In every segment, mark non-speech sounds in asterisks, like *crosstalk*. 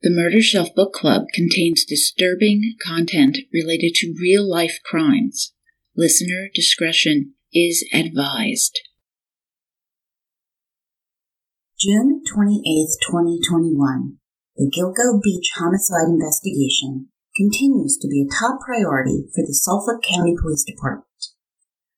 The Murder Shelf Book Club contains disturbing content related to real life crimes. Listener discretion is advised. June 28, 2021. The Gilgo Beach homicide investigation continues to be a top priority for the Suffolk County Police Department.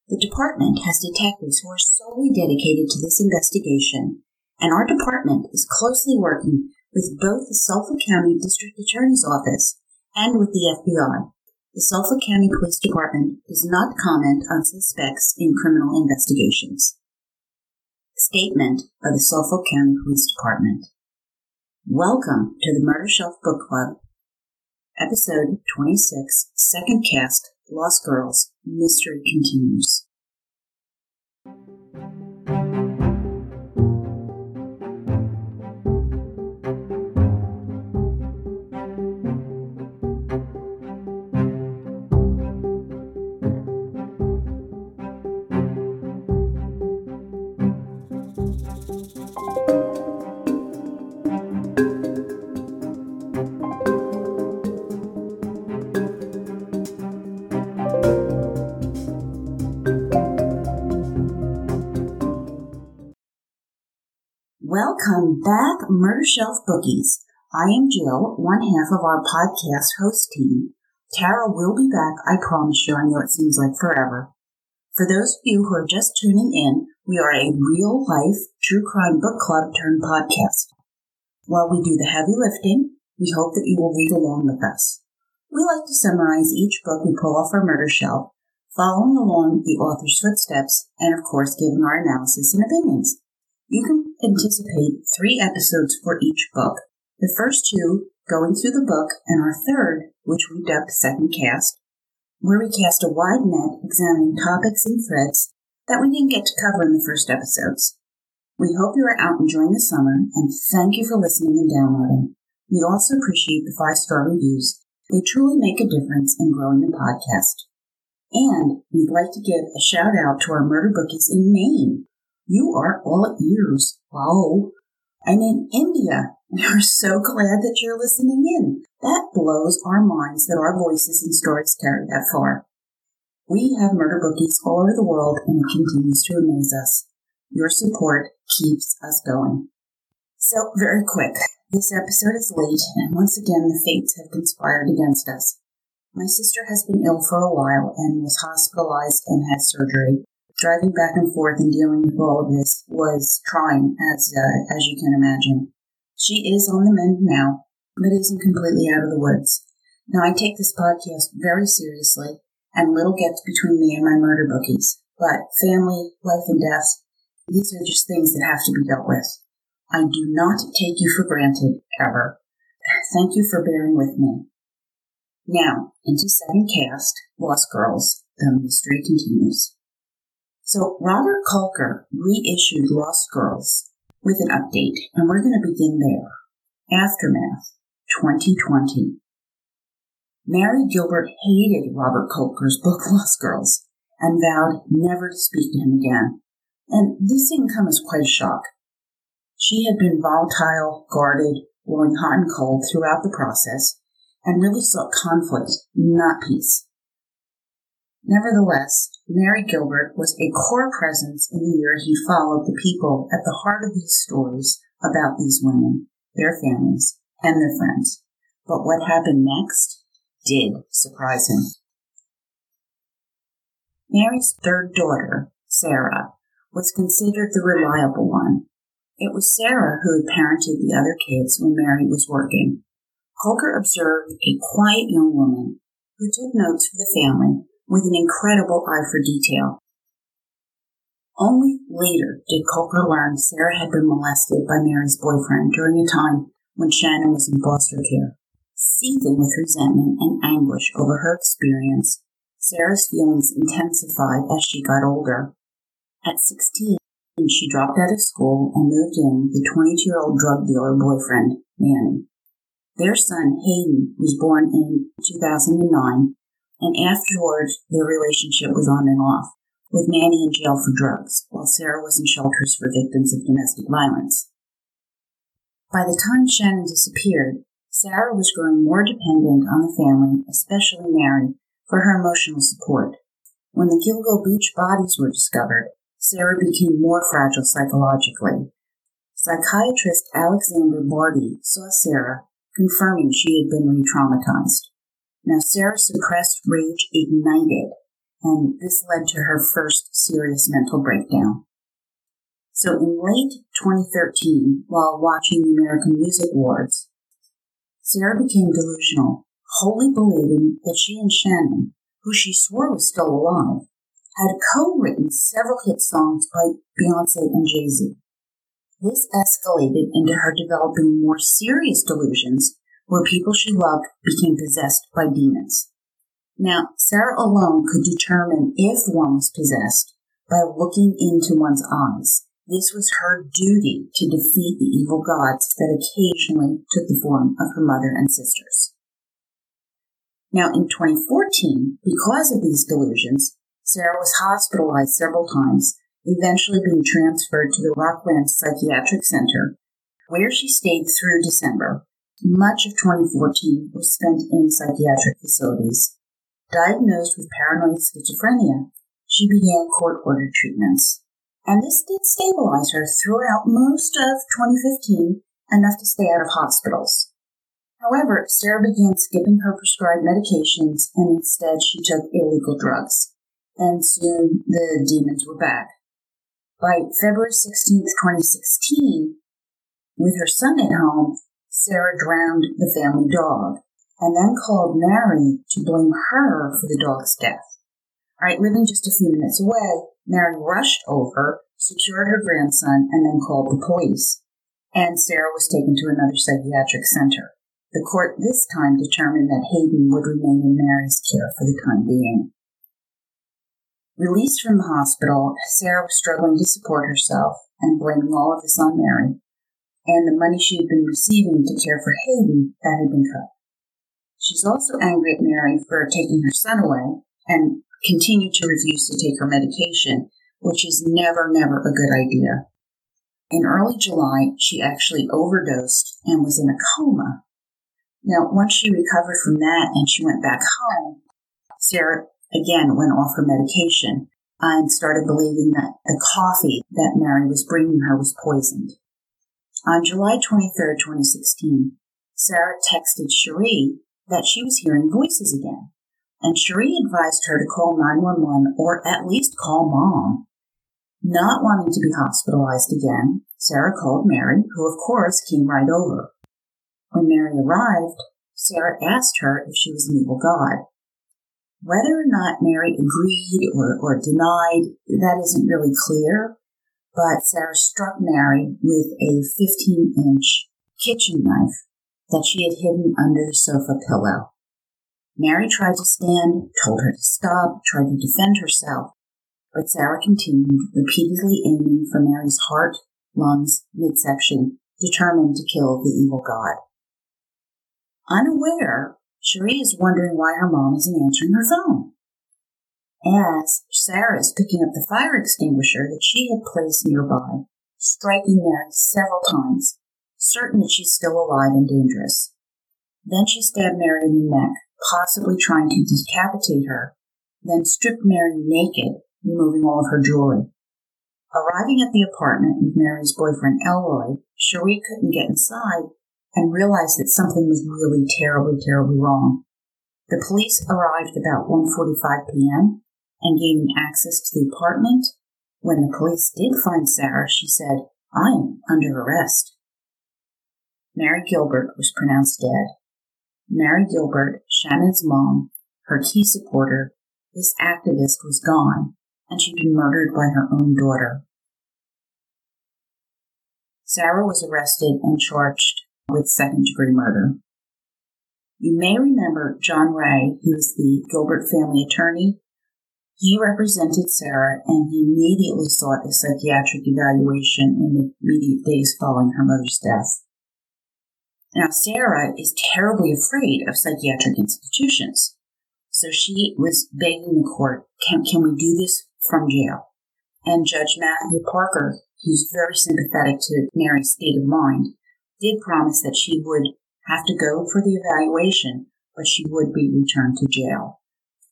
The department has detectives who are solely dedicated to this investigation, and our department is closely working with both the Suffolk County District Attorney's Office and with the FBI. The Suffolk County Police Department does not comment on suspects in criminal investigations. Statement of the Suffolk County Police Department. Welcome to the Murder Shelf Book Club, Episode 26, Second Cast, Lost Girls, Mystery Continues. Welcome back, Murder Shelf Bookies. I am Jill, one half of our podcast host team. Tara will be back, I promise you. I know it seems like forever. For those of you who are just tuning in, we are a real life true crime book club turned podcast. While we do the heavy lifting, we hope that you will read along with us. We like to summarize each book we pull off our murder shelf, following along the author's footsteps, and of course giving our analysis and opinions. You can anticipate three episodes for each book. The first two going through the book, and our third, which we dubbed Second Cast, where we cast a wide net examining topics and threads that we didn't get to cover in the first episodes. We hope you are out enjoying the summer, and thank you for listening and downloading. We also appreciate the five star reviews. They truly make a difference in growing the podcast. And we'd like to give a shout out to our murder bookies in Maine you are all ears. Wow. And in India, *laughs* we are so glad that you're listening in. That blows our minds that our voices and stories carry that far. We have murder bookies all over the world and it continues to amaze us. Your support keeps us going. So, very quick. This episode is late, and once again, the fates have conspired against us. My sister has been ill for a while and was hospitalized and had surgery driving back and forth and dealing with all of this was trying, as uh, as you can imagine. She is on the mend now, but isn't completely out of the woods. Now, I take this podcast very seriously, and little gets between me and my murder bookies. But family, life, and death, these are just things that have to be dealt with. I do not take you for granted, ever. Thank you for bearing with me. Now, into second cast, Lost Girls, the mystery continues. So Robert Kolker reissued Lost Girls with an update, and we're going to begin there. Aftermath 2020. Mary Gilbert hated Robert Kolker's book Lost Girls and vowed never to speak to him again. And this didn't come as quite a shock. She had been volatile, guarded, blowing hot and cold throughout the process, and really sought conflict, not peace. Nevertheless, Mary Gilbert was a core presence in the year he followed the people at the heart of these stories about these women, their families, and their friends. But what happened next did surprise him. Mary's third daughter, Sarah, was considered the reliable one. It was Sarah who had parented the other kids when Mary was working. Kolker observed a quiet young woman who took notes for the family with an incredible eye for detail. Only later did Kolker learn Sarah had been molested by Mary's boyfriend during a time when Shannon was in foster care. Seething with resentment and anguish over her experience, Sarah's feelings intensified as she got older. At 16, she dropped out of school and moved in with a 22 year old drug dealer boyfriend, Manny. Their son, Hayden, was born in 2009 and afterward their relationship was on and off, with Manny in jail for drugs, while Sarah was in shelters for victims of domestic violence. By the time Shannon disappeared, Sarah was growing more dependent on the family, especially Mary, for her emotional support. When the Gilgo Beach bodies were discovered, Sarah became more fragile psychologically. Psychiatrist Alexander Bardey saw Sarah, confirming she had been re traumatized. Now, Sarah's suppressed rage ignited, and this led to her first serious mental breakdown. So, in late 2013, while watching the American Music Awards, Sarah became delusional, wholly believing that she and Shannon, who she swore was still alive, had co-written several hit songs by Beyonce and Jay-Z. This escalated into her developing more serious delusions where people she loved became possessed by demons. Now, Sarah alone could determine if one was possessed by looking into one's eyes. This was her duty to defeat the evil gods that occasionally took the form of her mother and sisters. Now, in 2014, because of these delusions, Sarah was hospitalized several times, eventually being transferred to the Rockland Psychiatric Center, where she stayed through December. Much of 2014 was spent in psychiatric facilities. Diagnosed with paranoid schizophrenia, she began court ordered treatments. And this did stabilize her throughout most of 2015, enough to stay out of hospitals. However, Sarah began skipping her prescribed medications and instead she took illegal drugs and soon the demons were back. By February 16, 2016, with her son at home, Sarah drowned the family dog and then called Mary to blame her for the dog's death. All right, living just a few minutes away, Mary rushed over, secured her grandson, and then called the police. And Sarah was taken to another psychiatric center. The court this time determined that Hayden would remain in Mary's care for the time being. Released from the hospital, Sarah was struggling to support herself and blaming all of this on Mary and the money she had been receiving to care for Hayden that had been cut. She's also angry at Mary for taking her son away and continued to refuse to take her medication, which is never, never a good idea. In early July, she actually overdosed and was in a coma. Now, once she recovered from that and she went back home, Sarah again went off her medication and started believing that the coffee that Mary was bringing her was poisoned. On July 23, 2016, Sarah texted Cherie that she was hearing voices again, and Cherie advised her to call 911 or at least call mom. Not wanting to be hospitalized again, Sarah called Mary, who of course came right over. When Mary arrived, Sarah asked her if she was an evil god, whether or not Mary agreed or, or denied, that isn't really clear, but Sarah struck Mary with a 15 inch kitchen knife that she had hidden under the sofa pillow. Mary tried to stand, told her to stop, tried to defend herself, but Sarah continued, repeatedly aiming for Mary's heart, lungs, midsection, determined to kill the evil god. Unaware Cherie is wondering why her mom isn't answering her phone. As Sarah is picking up the fire extinguisher that she had placed nearby, striking Mary several times, certain that she's still alive and dangerous. Then she stabbed Mary in the neck, possibly trying to decapitate her, then stripped Mary naked, removing all of her jewelry. Arriving at the apartment with Mary's boyfriend Elroy, Cherie couldn't get inside and realized that something was really terribly, terribly wrong. The police arrived about 1.45 p.m. and gaining access to the apartment. When the police did find Sarah, she said, I am under arrest. Mary Gilbert was pronounced dead. Mary Gilbert, Shannon's mom, her key supporter, this activist was gone, and she'd been murdered by her own daughter. Sarah was arrested and charged with second degree murder. You may remember John Ray, he was the Gilbert family attorney. He represented Sarah and he immediately sought a psychiatric evaluation in the immediate days following her mother's death. Now, Sarah is terribly afraid of psychiatric institutions. So she was begging the court, can, can we do this from jail? And Judge Matthew Parker, who's very sympathetic to Mary's state of mind, did promise that she would have to go for the evaluation, but she would be returned to jail.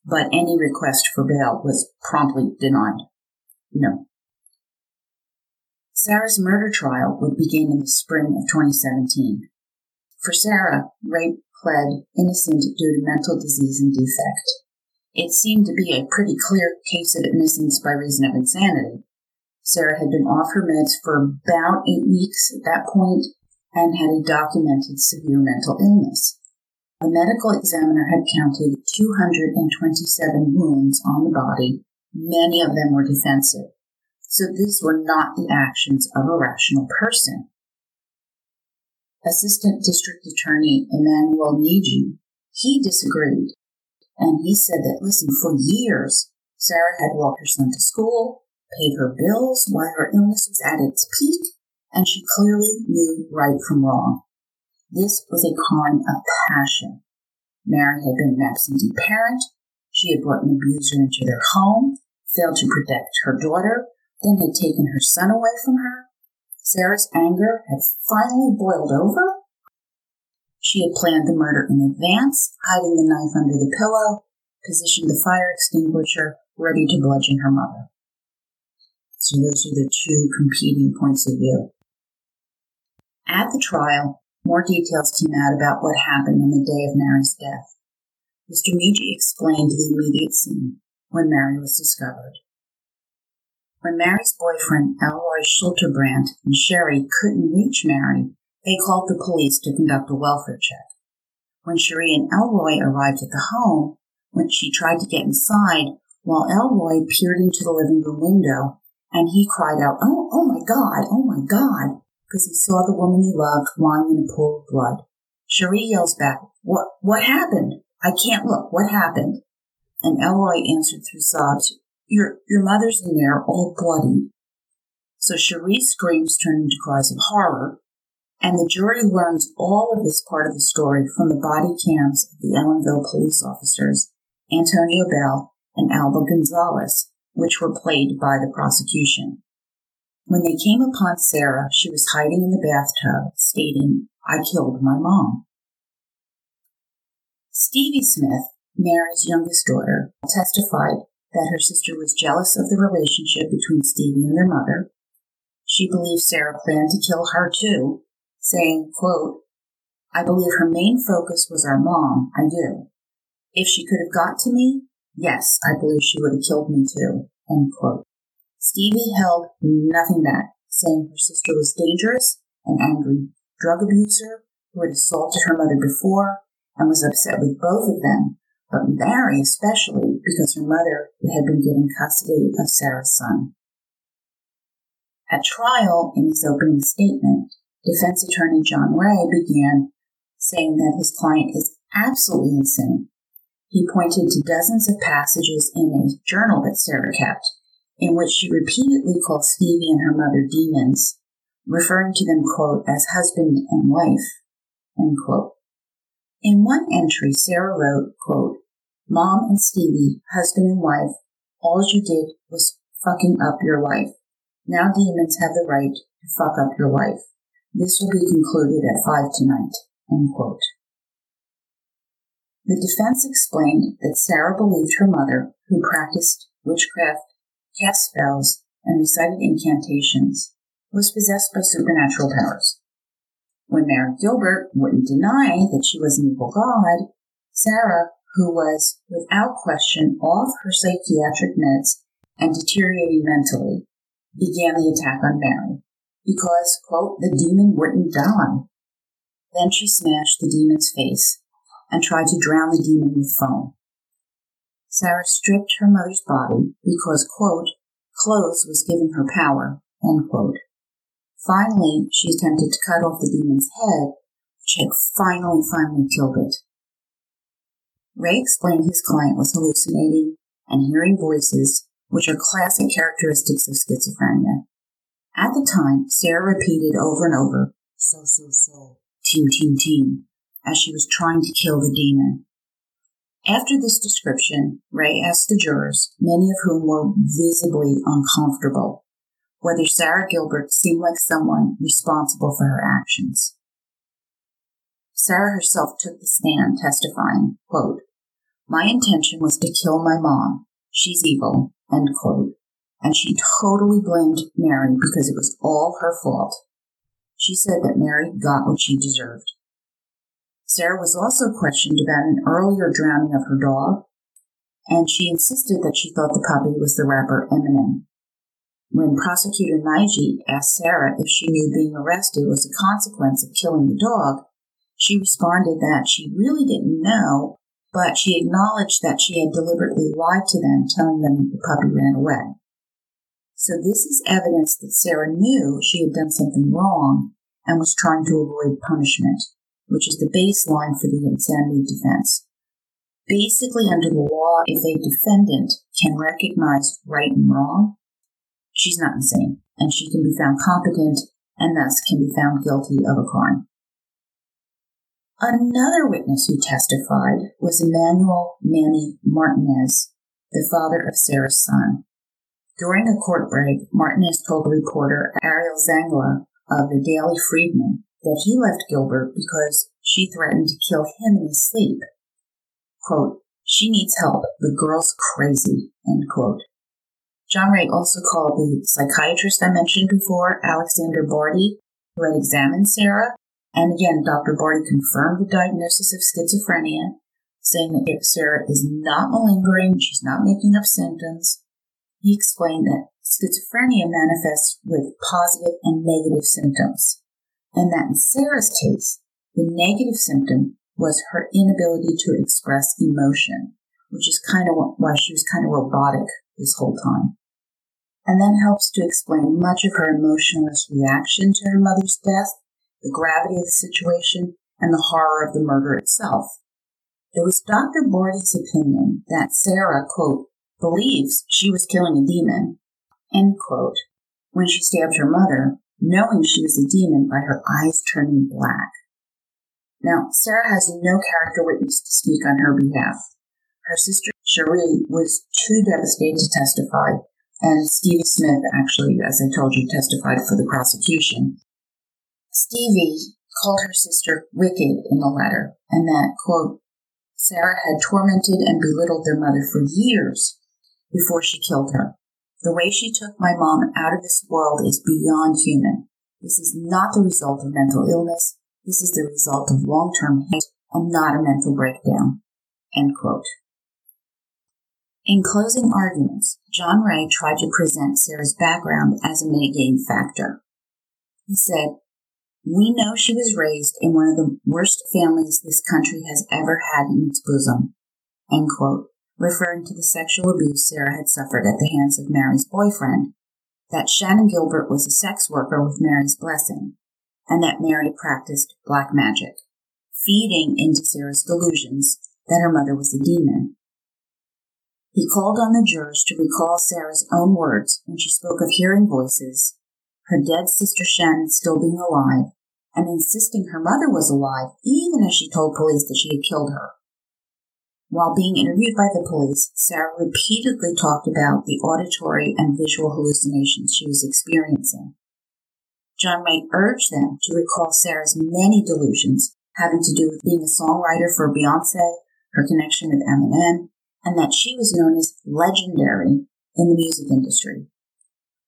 But any request for bail was promptly denied. No. Sarah's murder trial would begin in the spring of 2017. For Sarah, Ray pled innocent due to mental disease and defect. It seemed to be a pretty clear case of innocence by reason of insanity. Sarah had been off her meds for about eight weeks at that point and had a documented severe mental illness. A medical examiner had counted 227 wounds on the body. Many of them were defensive. So these were not the actions of a rational person. Assistant District Attorney Emmanuel Nneji, he disagreed. And he said that, listen, for years, Sarah had walked her son to school, paid her bills while her illness was at its peak, and she clearly knew right from wrong. This was a crime of passion. Mary had been an absentee parent. She had brought an abuser into their home, failed to protect her daughter, then had taken her son away from her, Sarah's anger had finally boiled over. She had planned the murder in advance, hiding the knife under the pillow, positioned the fire extinguisher ready to bludgeon her mother. So those are the two competing points of view. At the trial, more details came out about what happened on the day of Mary's death. Mr. Nneji explained the immediate scene when Mary was discovered. When Mary's boyfriend, Elroy Schulterbrandt, and Sherry couldn't reach Mary, they called the police to conduct a welfare check. When Sherry and Elroy arrived at the home, when she tried to get inside, while Elroy peered into the living room window, and he cried out, Oh, oh my God, oh my God, because he saw the woman he loved lying in a pool of blood. Sherry yells back, What, what happened? I can't look. What happened? And Elroy answered through sobs, your, your mother's in there all bloody. So Cherie's screams turn into cries of horror, and the jury learns all of this part of the story from the body cams of the Ellenville police officers, Antonio Bell and Alba Gonzalez, which were played by the prosecution. When they came upon Sarah, she was hiding in the bathtub, stating, I killed my mom. Stevie Smith, Mary's youngest daughter, testified that her sister was jealous of the relationship between Stevie and their mother. She believed Sarah planned to kill her too, saying, quote, I believe her main focus was our mom, I do. If she could have got to me, yes, I believe she would have killed me too, end quote. Stevie held nothing back, saying her sister was dangerous and angry drug abuser who had assaulted her mother before and was upset with both of them but Mary especially because her mother had been given custody of Sarah's son. At trial, in his opening statement, defense attorney John Ray began saying that his client is absolutely insane. He pointed to dozens of passages in a journal that Sarah kept, in which she repeatedly called Stevie and her mother demons, referring to them, quote, as husband and wife, end quote. In one entry, Sarah wrote, quote, Mom and Stevie, husband and wife, all you did was fucking up your life. Now demons have the right to fuck up your life. This will be concluded at five tonight. End quote. The defense explained that Sarah believed her mother, who practiced witchcraft, cast spells, and recited incantations, was possessed by supernatural powers. When Mary Gilbert wouldn't deny that she was an evil god, Sarah, who was without question off her psychiatric meds and deteriorating mentally, began the attack on Mary because, quote, the demon wouldn't die. Then she smashed the demon's face and tried to drown the demon with foam. Sarah stripped her mother's body because, quote, clothes was giving her power, end quote. Finally, she attempted to cut off the demon's head, which had finally, finally killed it. Ray explained his client was hallucinating and hearing voices, which are classic characteristics of schizophrenia. At the time, Sarah repeated over and over, so, so, so, team, team, team, as she was trying to kill the demon. After this description, Ray asked the jurors, many of whom were visibly uncomfortable, whether Sarah Gilbert seemed like someone responsible for her actions. Sarah herself took the stand testifying, quote, My intention was to kill my mom. She's evil, end quote. And she totally blamed Mary because it was all her fault. She said that Mary got what she deserved. Sarah was also questioned about an earlier drowning of her dog, and she insisted that she thought the puppy was the rapper Eminem. When prosecutor Nneji asked Sarah if she knew being arrested was a consequence of killing the dog, she responded that she really didn't know, but she acknowledged that she had deliberately lied to them, telling them the puppy ran away. So this is evidence that Sarah knew she had done something wrong and was trying to avoid punishment, which is the baseline for the insanity defense. Basically, under the law, if a defendant can recognize right and wrong, she's not insane, and she can be found competent and thus can be found guilty of a crime. Another witness who testified was Emmanuel Manny Martinez, the father of Sarah's son. During a court break, Martinez told reporter Ariel Zangla of the Daily Freeman that he left Gilbert because she threatened to kill him in his sleep. Quote, she needs help. The girl's crazy, end quote. John Ray also called the psychiatrist I mentioned before, Alexander Bardey, who had examined Sarah. And again, Dr. Bardey confirmed the diagnosis of schizophrenia, saying that if Sarah is not malingering, she's not making up symptoms, he explained that schizophrenia manifests with positive and negative symptoms, and that in Sarah's case, the negative symptom was her inability to express emotion, which is kind of why she was kind of robotic this whole time. And that helps to explain much of her emotionless reaction to her mother's death, the gravity of the situation, and the horror of the murder itself. It was Dr. Bardey's opinion that Sarah, quote, believes she was killing a demon, end quote, when she stabbed her mother, knowing she was a demon by her eyes turning black. Now, Sarah has no character witness to speak on her behalf. Her sister Cherie was too devastated to testify, and Stevie Smith actually, as I told you, testified for the prosecution. Stevie called her sister wicked in the letter, and that, quote, Sarah had tormented and belittled their mother for years before she killed her. The way she took my mom out of this world is beyond human. This is not the result of mental illness. This is the result of long-term hate and not a mental breakdown. End quote. In closing arguments, John Ray tried to present Sarah's background as a mitigating factor. He said, We know she was raised in one of the worst families this country has ever had in its bosom. End quote referring to the sexual abuse Sarah had suffered at the hands of Mary's boyfriend, that Shannon Gilbert was a sex worker with Mary's blessing, and that Mary practiced black magic, feeding into Sarah's delusions that her mother was a demon. He called on the jurors to recall Sarah's own words when she spoke of hearing voices, her dead sister Shannon still being alive, and insisting her mother was alive even as she told police that she had killed her. While being interviewed by the police, Sarah repeatedly talked about the auditory and visual hallucinations she was experiencing. John Ray urged them to recall Sarah's many delusions having to do with being a songwriter for Beyonce, her connection with Eminem, and that she was known as legendary in the music industry.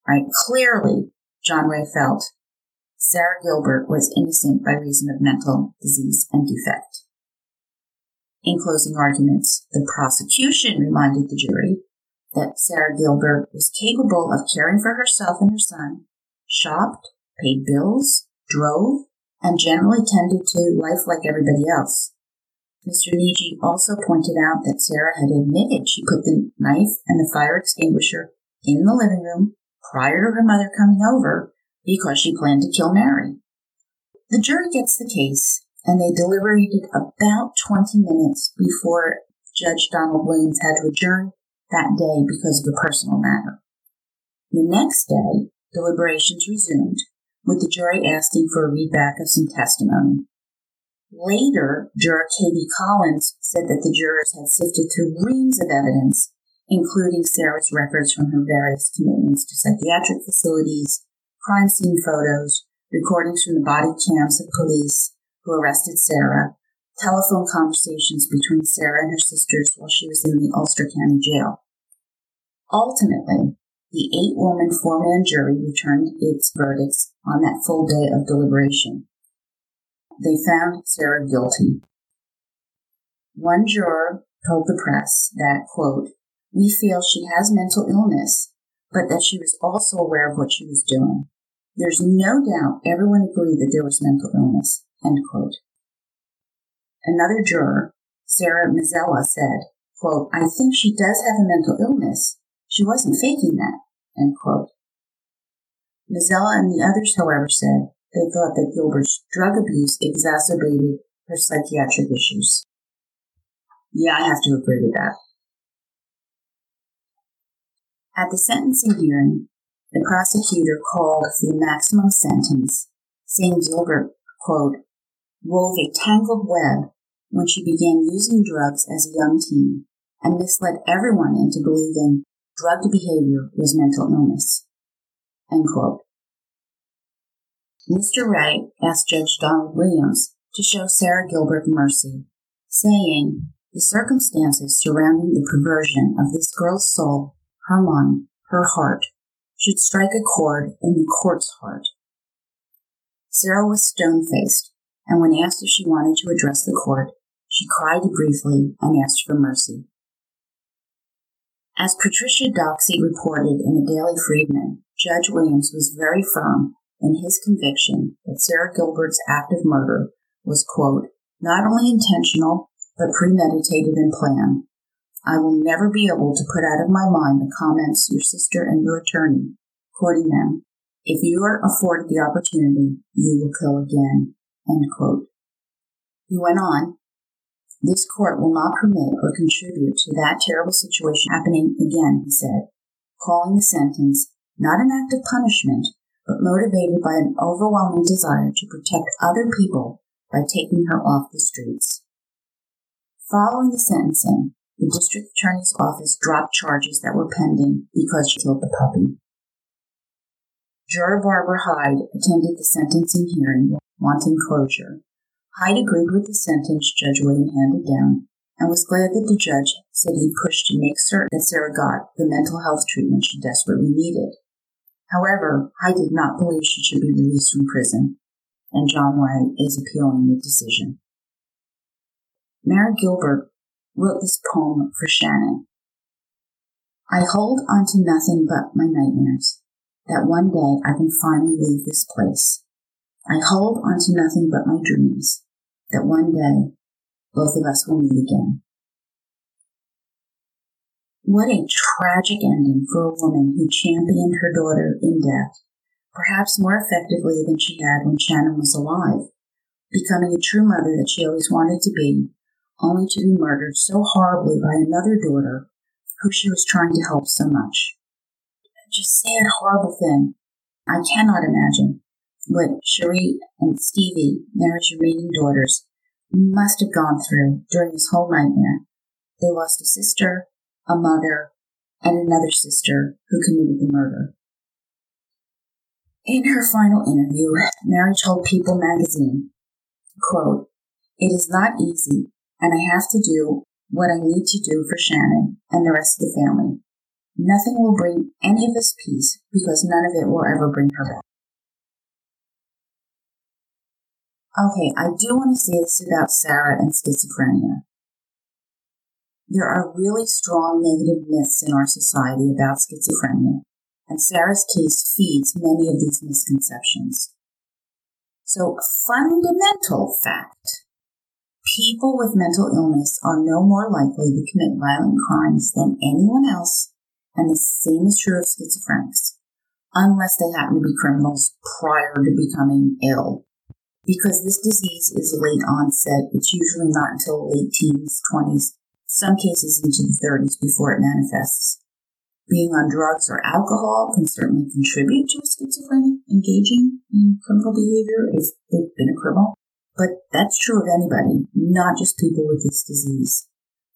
Right? Clearly, John Ray felt Sarah Gilbert was innocent by reason of mental disease and defect. In closing arguments, the prosecution reminded the jury that Sarah Gilbert was capable of caring for herself and her son, shopped, paid bills, drove, and generally tended to life like everybody else. Mr. Nneji also pointed out that Sarah had admitted she put the knife and the fire extinguisher in the living room prior to her mother coming over because she planned to kill Mary. The jury gets the case and they deliberated about 20 minutes before Judge Donald Williams had to adjourn that day because of a personal matter. The next day, deliberations resumed, with the jury asking for a readback of some testimony. Later, juror Katie Collins said that the jurors had sifted through reams of evidence, including Sarah's records from her various commitments to psychiatric facilities, crime scene photos, recordings from the body cams of police, who arrested Sarah, telephone conversations between Sarah and her sisters while she was in the Ulster County Jail. Ultimately, the eight woman four man jury returned its verdicts on that full day of deliberation. They found Sarah guilty. One juror told the press that, quote, we feel she has mental illness, but that she was also aware of what she was doing. There's no doubt everyone agreed that there was mental illness. Another juror, Sarah Mazzella, said, quote, I think she does have a mental illness, she wasn't faking that. End quote. Mazzella and the others, however, said they thought that Gilbert's drug abuse exacerbated her psychiatric issues. Yeah, I have to agree with that. At the sentencing hearing, the prosecutor called for the maximum sentence, saying Gilbert, quote, wove a tangled web when she began using drugs as a young teen and misled everyone into believing drugged behavior was mental illness. End quote. Mr. Ray asked Judge Donald Williams to show Sarah Gilbert mercy, saying, The circumstances surrounding the perversion of this girl's soul, her mind, her heart, should strike a chord in the court's heart. Sarah was stone faced, and when asked if she wanted to address the court, she cried briefly and asked for mercy. As Patricia Doxsey reported in the Daily Freeman, Judge Williams was very firm in his conviction that Sarah Gilbert's act of murder was, quote, not only intentional, but premeditated and planned. I will never be able to put out of my mind the comments your sister and your attorney, quoting them, if you are afforded the opportunity, you will kill again. He went on, this court will not permit or contribute to that terrible situation happening again, he said, calling the sentence not an act of punishment, but motivated by an overwhelming desire to protect other people by taking her off the streets. Following the sentencing, the district attorney's office dropped charges that were pending because she killed the puppy. Juror Barbara Hyde attended the sentencing hearing, wanting closure. Hyde agreed with the sentence Judge William handed down and was glad that the judge said he'd pushed to make certain that Sarah got the mental health treatment she desperately needed. However, Hyde did not believe she should be released from prison, and John Ray is appealing the decision. Mary Gilbert wrote this poem for Shannon. I hold on to nothing but my nightmares, that one day I can finally leave this place. I hold on to nothing but my dreams that one day both of us will meet again. What a tragic ending for a woman who championed her daughter in death, perhaps more effectively than she had when Shannon was alive, becoming a true mother that she always wanted to be, only to be murdered so horribly by another daughter who she was trying to help so much. Just sad, horrible thing. I cannot imagine what Cherie and Stevie, Mary's remaining daughters, must have gone through during this whole nightmare. They lost a sister, a mother, and another sister who committed the murder. In her final interview, Mary told People magazine, quote, It is not easy, and I have to do what I need to do for Shannon and the rest of the family. Nothing will bring any of us peace because none of it will ever bring her back. Okay, I do want to say this about Sarah and schizophrenia. There are really strong negative myths in our society about schizophrenia, and Sarah's case feeds many of these misconceptions. So, fundamental fact people with mental illness are no more likely to commit violent crimes than anyone else, and the same is true of schizophrenics, unless they happen to be criminals prior to becoming ill because this disease is late onset, it's usually not until late teens, 20s, some cases into the 30s before it manifests. Being on drugs or alcohol can certainly contribute to a schizophrenic engaging in criminal behavior if they've been a criminal, but that's true of anybody, not just people with this disease.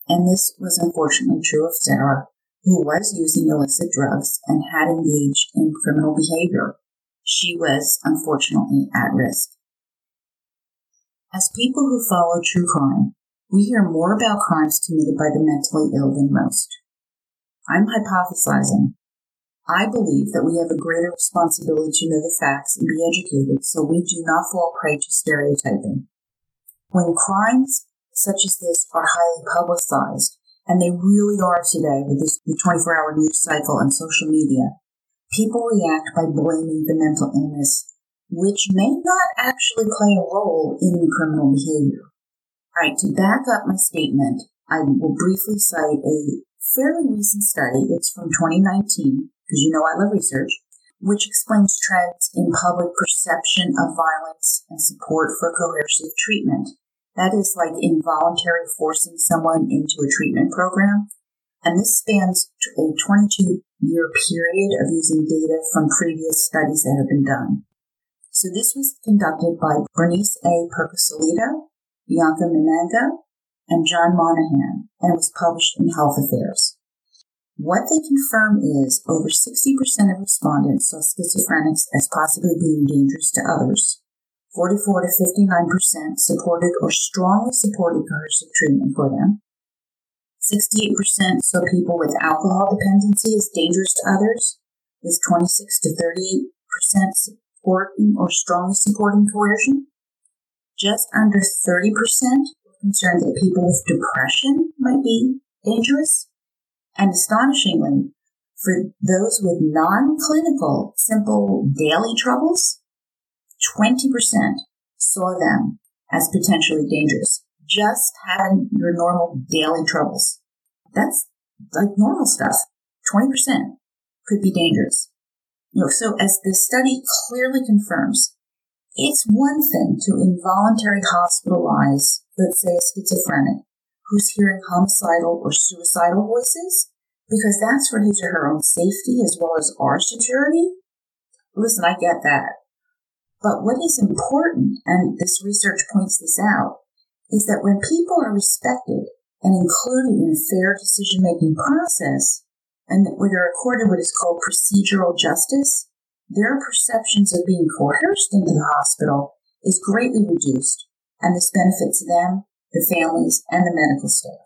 And this was unfortunately true of Sarah, who was using illicit drugs and had engaged in criminal behavior. She was unfortunately at risk. As people who follow true crime, we hear more about crimes committed by the mentally ill than most. I'm hypothesizing. I believe that we have a greater responsibility to know the facts and be educated so we do not fall prey to stereotyping. When crimes such as this are highly publicized, and they really are today with this, the 24 hour news cycle and social media, people react by blaming the mental illness which may not actually play a role in the criminal behavior. All right, to back up my statement, I will briefly cite a fairly recent study. It's from 2019, because you know I love research, which explains trends in public perception of violence and support for coercive treatment. That is like involuntary forcing someone into a treatment program. And this spans a 22 year period of using data from previous studies that have been done. So this was conducted by Bernice A. Pescosolido, Bianca Manago, and John Monahan, and was published in Health Affairs. What they confirm is over 60% of respondents saw schizophrenics as possibly being dangerous to others. 44 to 59% supported or strongly supported coercive treatment for them. 68% saw people with alcohol dependency as dangerous to others, with 26 to 38% supporting or strongly supporting coercion. Just under 30% were concerned that people with depression might be dangerous. And astonishingly, for those with non-clinical, simple daily troubles, 20% saw them as potentially dangerous. Just having your normal daily troubles. That's like normal stuff. 20% could be dangerous. So as the study clearly confirms, it's one thing to involuntarily hospitalize, let's say, a schizophrenic who's hearing homicidal or suicidal voices, because that's for his or her own safety as well as our security. Listen, I get that. But what is important, and this research points this out, is that when people are respected and included in a fair decision making process, and when they're accorded what is called procedural justice, their perceptions of being coerced into the hospital is greatly reduced, and this benefits them, the families, and the medical staff.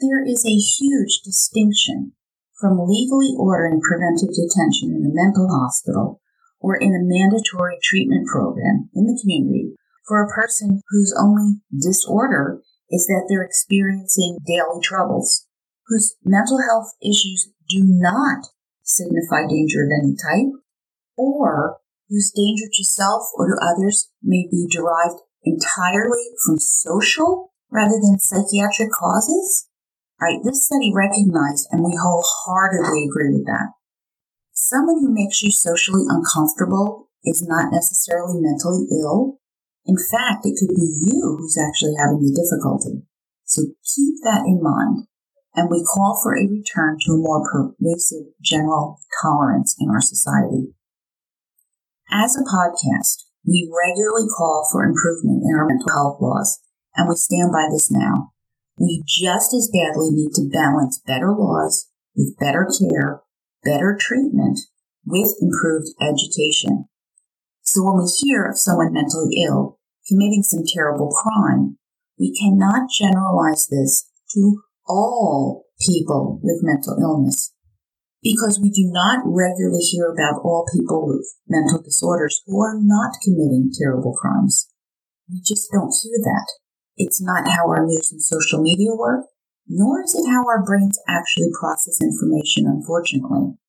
There is a huge distinction from legally ordering preventive detention in a mental hospital or in a mandatory treatment program in the community for a person whose only disorder is that they're experiencing daily troubles whose mental health issues do not signify danger of any type, or whose danger to self or to others may be derived entirely from social rather than psychiatric causes? Right, this study recognized, and we wholeheartedly agree with that. Someone who makes you socially uncomfortable is not necessarily mentally ill. In fact, it could be you who's actually having the difficulty. So keep that in mind and we call for a return to a more pervasive general tolerance in our society. As a podcast, we regularly call for improvement in our mental health laws, and we stand by this now. We just as badly need to balance better laws with better care, better treatment, with improved education. So when we hear of someone mentally ill committing some terrible crime, we cannot generalize this to all people with mental illness because we do not regularly hear about all people with mental disorders who are not committing terrible crimes. We just don't hear that. It's not how our news and social media work, nor is it how our brains actually process information, unfortunately.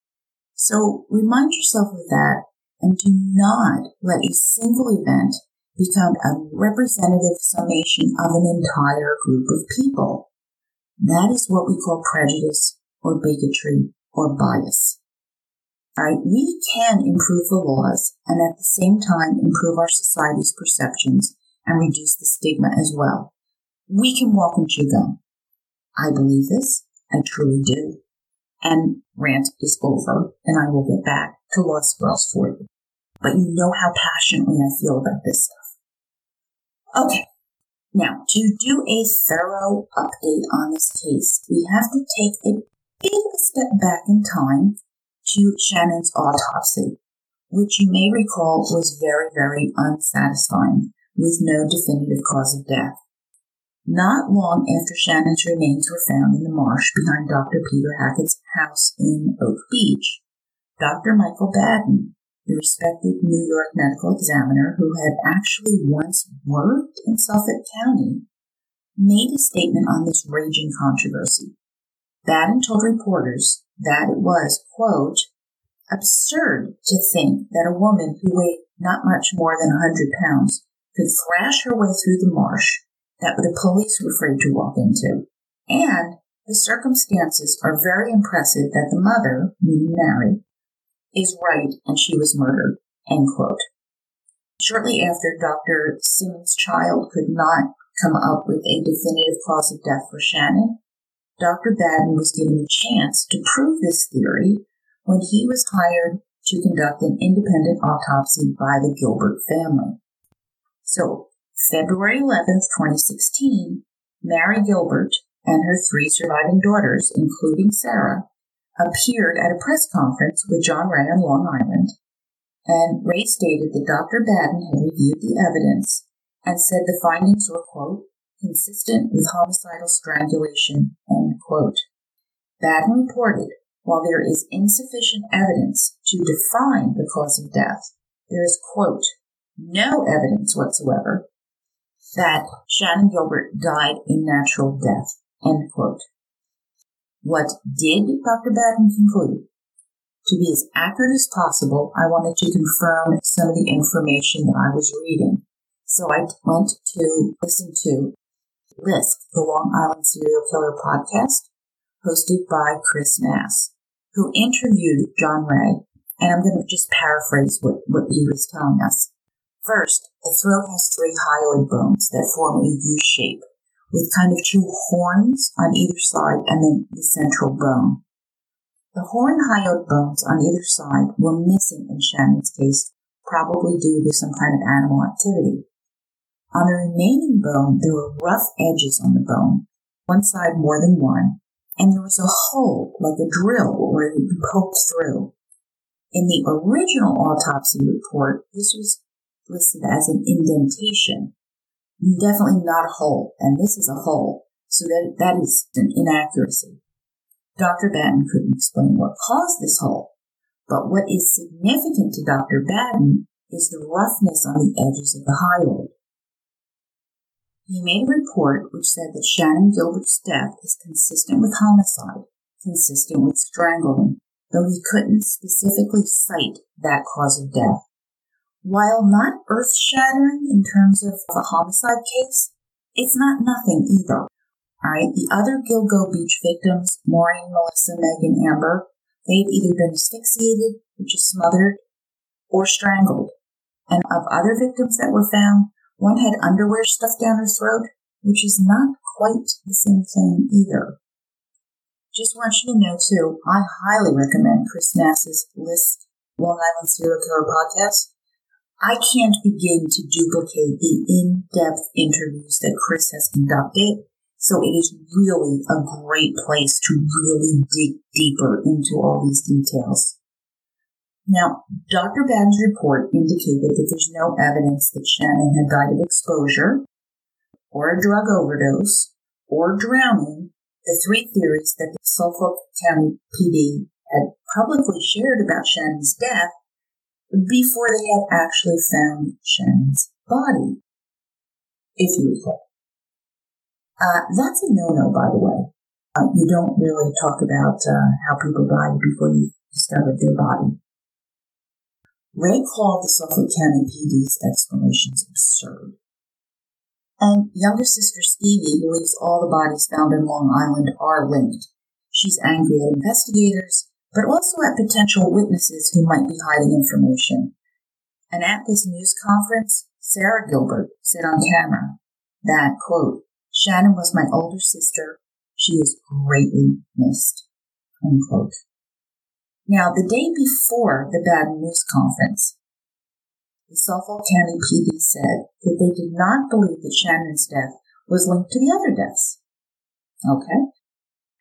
So remind yourself of that and do not let a single event become a representative summation of an entire group of people. That is what we call prejudice or bigotry or bias. Right? we can improve the laws and at the same time improve our society's perceptions and reduce the stigma as well. We can walk and chew gum. I believe this. I truly do. And rant is over, and I will get back to Lost Girls for you. But you know how passionately I feel about this stuff. Okay, now, to do a thorough update on this case, we have to take a bit of a step back in time to Shannon's autopsy, which you may recall was very, very unsatisfying, with no definitive cause of death. Not long after Shannon's remains were found in the marsh behind Dr. Peter Hackett's house in Oak Beach, Dr. Michael Baden, the respected New York medical examiner who had actually once worked in Suffolk County, made a statement on this raging controversy. Baden told reporters that it was, quote, absurd to think that a woman who weighed not much more than a hundred pounds could thrash her way through the marsh that the police were afraid to walk into. And the circumstances are very impressive that the mother, meaning Mary, is right and she was murdered. End quote. Shortly after, Dr. Simmons' child could not come up with a definitive cause of death for Shannon, Dr. Baden was given a chance to prove this theory when he was hired to conduct an independent autopsy by the Gilbert family. So February 11, 2016, Mary Gilbert and her three surviving daughters, including Sarah, appeared at a press conference with John Ray on Long Island, and Ray stated that Dr. Baden had reviewed the evidence and said the findings were, quote, consistent with homicidal strangulation, end quote. Baden reported, while there is insufficient evidence to define the cause of death, there is, quote, no evidence whatsoever that Shannon Gilbert died a natural death. End quote. What did Dr. Baden conclude? To be as accurate as possible, I wanted to confirm some of the information that I was reading. So I went to listen to Lisk, the Long Island Serial Killer podcast, hosted by Chris Nass, who interviewed John Ray. And I'm going to just paraphrase what, what he was telling us. First, the throat has three hyoid bones that form a U shape, with kind of two horns on either side and then the central bone. The horn hyoid bones on either side were missing in Shannon's case, probably due to some kind of animal activity. On the remaining bone, there were rough edges on the bone, one side more than one, and there was a hole like a drill where it could be poked through. In the original autopsy report, this was listed as an indentation. Definitely not a hole, and this is a hole, so that, that is an inaccuracy. Dr. Baden couldn't explain what caused this hole, but what is significant to Dr. Baden is the roughness on the edges of the hyoid. He made a report which said that Shannon Gilbert's death is consistent with homicide, consistent with strangling, though he couldn't specifically cite that cause of death. While not earth shattering in terms of a homicide case, it's not nothing either. Alright, the other Gilgo Beach victims, Maureen, Melissa, Megan, Amber, they've either been asphyxiated, which is smothered, or strangled. And of other victims that were found, one had underwear stuffed down her throat, which is not quite the same thing either. Just want you to know too, I highly recommend Chris Nass's LISK Long Island Serial Killer podcast. I can't begin to duplicate the in-depth interviews that Chris has conducted, so it is really a great place to really dig deeper into all these details. Now, Dr. Baden's report indicated that there's no evidence that Shannon had died of exposure, or a drug overdose, or drowning, the three theories that the Suffolk County PD had publicly shared about Shannon's death before they had actually found Shannon's body, if you recall. Uh, that's a no-no, by the way. Uh, you don't really talk about uh, how people died before you discovered their body. Ray called the Suffolk County PD's explanations absurd. And younger sister Stevie believes all the bodies found in Long Island are linked. She's angry at investigators but also at potential witnesses who might be hiding information. And at this news conference, Sarah Gilbert said on camera that, quote, Shannon was my older sister. She is greatly missed, unquote. Now, the day before the bad News Conference, the Suffolk County PD said that they did not believe that Shannon's death was linked to the other deaths. Okay.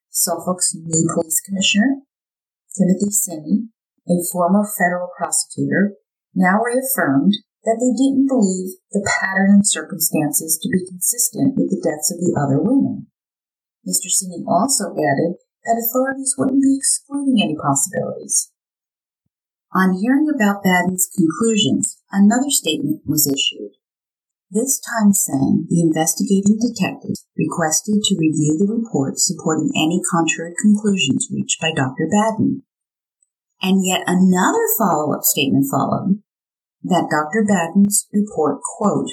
Suffolk's new police commissioner Timothy Sini, a former federal prosecutor, now reaffirmed that they didn't believe the pattern and circumstances to be consistent with the deaths of the other women. Mr. Sini also added that authorities wouldn't be excluding any possibilities. On hearing about Baden's conclusions, another statement was issued. This time saying the investigating detectives requested to review the report supporting any contrary conclusions reached by Dr. Baden. And yet another follow-up statement followed that Dr. Baden's report, quote,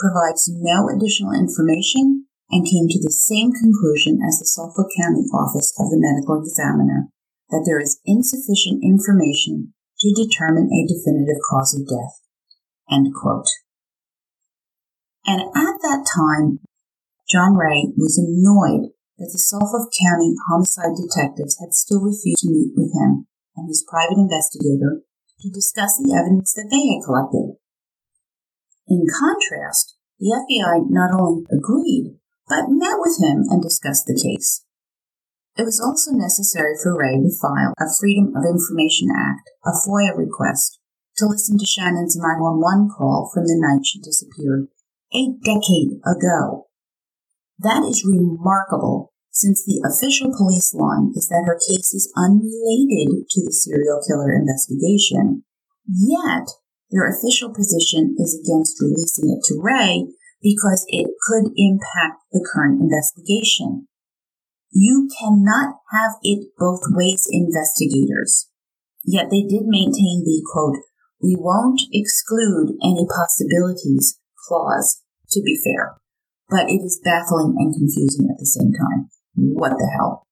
provides no additional information and came to the same conclusion as the Suffolk County Office of the Medical Examiner that there is insufficient information to determine a definitive cause of death. End quote. And at that time, John Ray was annoyed that the Suffolk County homicide detectives had still refused to meet with him and his private investigator to discuss the evidence that they had collected. In contrast, the FBI not only agreed, but met with him and discussed the case. It was also necessary for Ray to file a Freedom of Information Act, a FOIA request, to listen to Shannon's 911 call from the night she disappeared a decade ago. That is remarkable since the official police line is that her case is unrelated to the serial killer investigation. Yet, their official position is against releasing it to Ray because it could impact the current investigation. You cannot have it both ways, investigators. Yet they did maintain the quote, we won't exclude any possibilities clause, to be fair. But it is baffling and confusing at the same time. What the hell?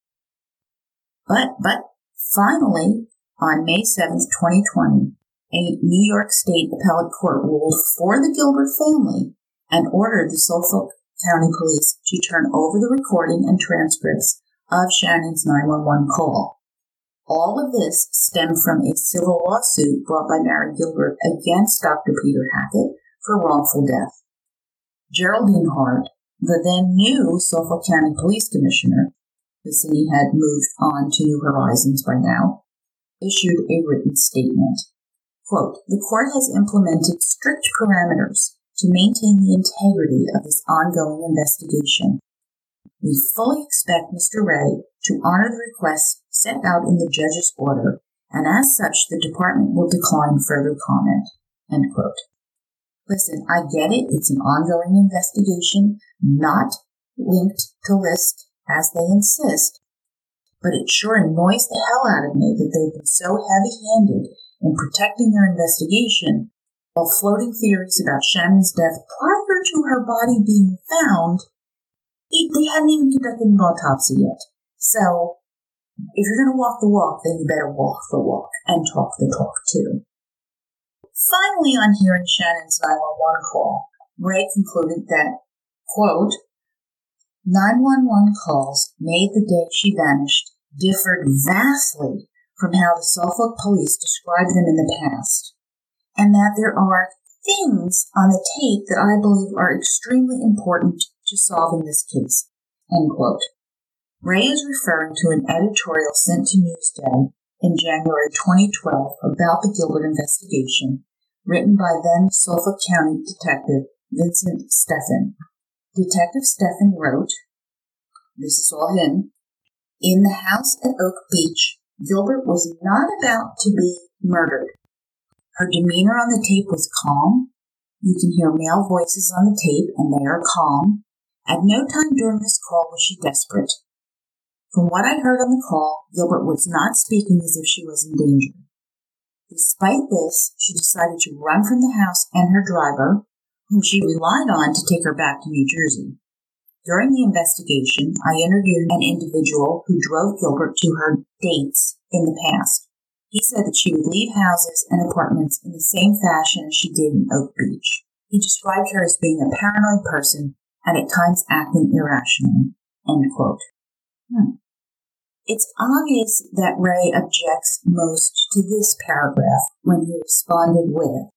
But, but, finally, on May 7th, 2020, a New York State appellate court ruled for the Gilbert family and ordered the Suffolk County Police to turn over the recording and transcripts of Shannon's 911 call. All of this stemmed from a civil lawsuit brought by Mary Gilbert against Dr. Peter Hackett for wrongful death. Geraldine Hart, the then new Suffolk County Police Commissioner, the city had moved on to new horizons by now, issued a written statement. Quote, the court has implemented strict parameters to maintain the integrity of this ongoing investigation. We fully expect Mr. Ray to honor the requests set out in the judge's order, and as such, the department will decline further comment. End quote. Listen, I get it. It's an ongoing investigation, not linked to LISK as they insist. But it sure annoys the hell out of me that they've been so heavy handed in protecting their investigation while floating theories about Shannon's death prior to her body being found. They hadn't even conducted an autopsy yet. So, if you're going to walk the walk, then you better walk the walk and talk the talk too. Finally, on hearing Shannon's 911 call, Ray concluded that, quote, 911 calls made the day she vanished differed vastly from how the Suffolk police described them in the past, and that there are things on the tape that I believe are extremely important to solving this case. End quote. Ray is referring to an editorial sent to Newsday in January 2012 about the Gilbert investigation written by then Suffolk County Detective Vincent Steffen. Detective Steffen wrote, this is all him, in the house at Oak Beach, Gilbert was not about to be murdered. Her demeanor on the tape was calm. You can hear male voices on the tape, and they are calm. At no time during this call was she desperate. From what I heard on the call, Gilbert was not speaking as if she was in danger. Despite this, she decided to run from the house and her driver, whom she relied on to take her back to New Jersey. During the investigation, I interviewed an individual who drove Gilbert to her dates in the past. He said that she would leave houses and apartments in the same fashion as she did in Oak Beach. He described her as being a paranoid person and at times acting irrationally. End quote. Hmm. It's obvious that Ray objects most to this paragraph when he responded with,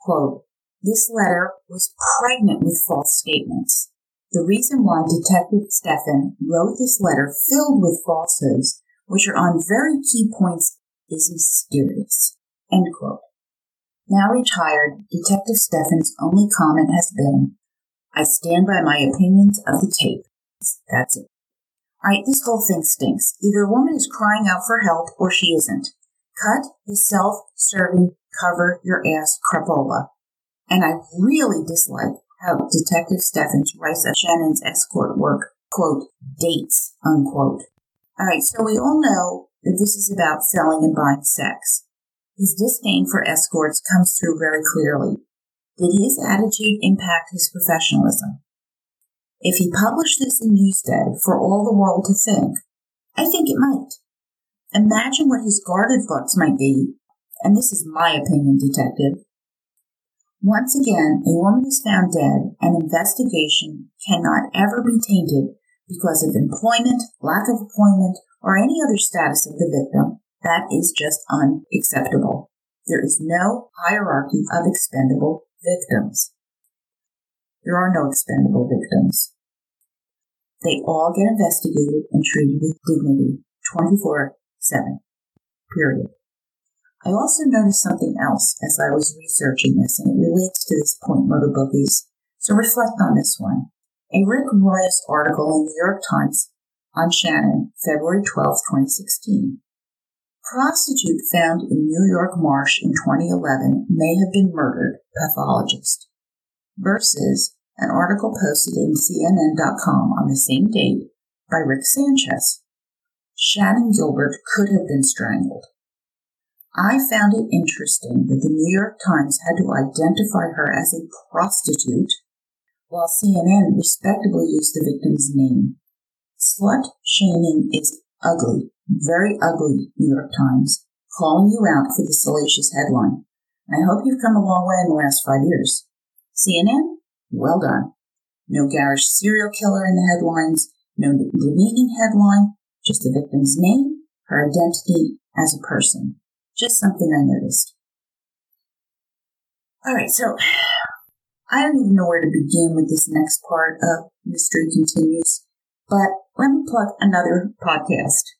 quote, this letter was pregnant with false statements. The reason why Detective Steffen wrote this letter filled with falsehoods, which are on very key points, is mysterious. End quote. Now retired, Detective Steffen's only comment has been, I stand by my opinions of the tape. That's it. Alright, this whole thing stinks. Either a woman is crying out for help or she isn't. Cut the self-serving cover your ass crapola. And I really dislike how Detective Steffens writes of Shannon's escort work, quote, dates, unquote. Alright, so we all know that this is about selling and buying sex. His disdain for escorts comes through very clearly. Did his attitude impact his professionalism? If he published this in Newsday for all the world to think, I think it might. Imagine what his guarded thoughts might be, and this is my opinion, detective. Once again, a woman is found dead, and investigation cannot ever be tainted because of employment, lack of employment, or any other status of the victim that is just unacceptable. There is no hierarchy of expendable victims. There are no expendable victims. They all get investigated and treated with dignity 24 7. Period. I also noticed something else as I was researching this, and it relates to this point, Motor Bookies. So reflect on this one. A Rick Rojas article in the New York Times on Shannon, February 12, 2016. Prostitute found in New York marsh in 2011 may have been murdered, pathologist. Versus an article posted in CNN.com on the same date by Rick Sanchez. Shannon Gilbert could have been strangled. I found it interesting that the New York Times had to identify her as a prostitute, while CNN respectably used the victim's name. Slut shaming is ugly very ugly, New York Times, calling you out for the salacious headline. I hope you've come a long way in the last five years. CNN? Well done. No garish serial killer in the headlines, no demeaning headline, just the victim's name, her identity as a person. Just something I noticed. Alright, so I don't even know where to begin with this next part of Mystery Continues, but let me plug another podcast.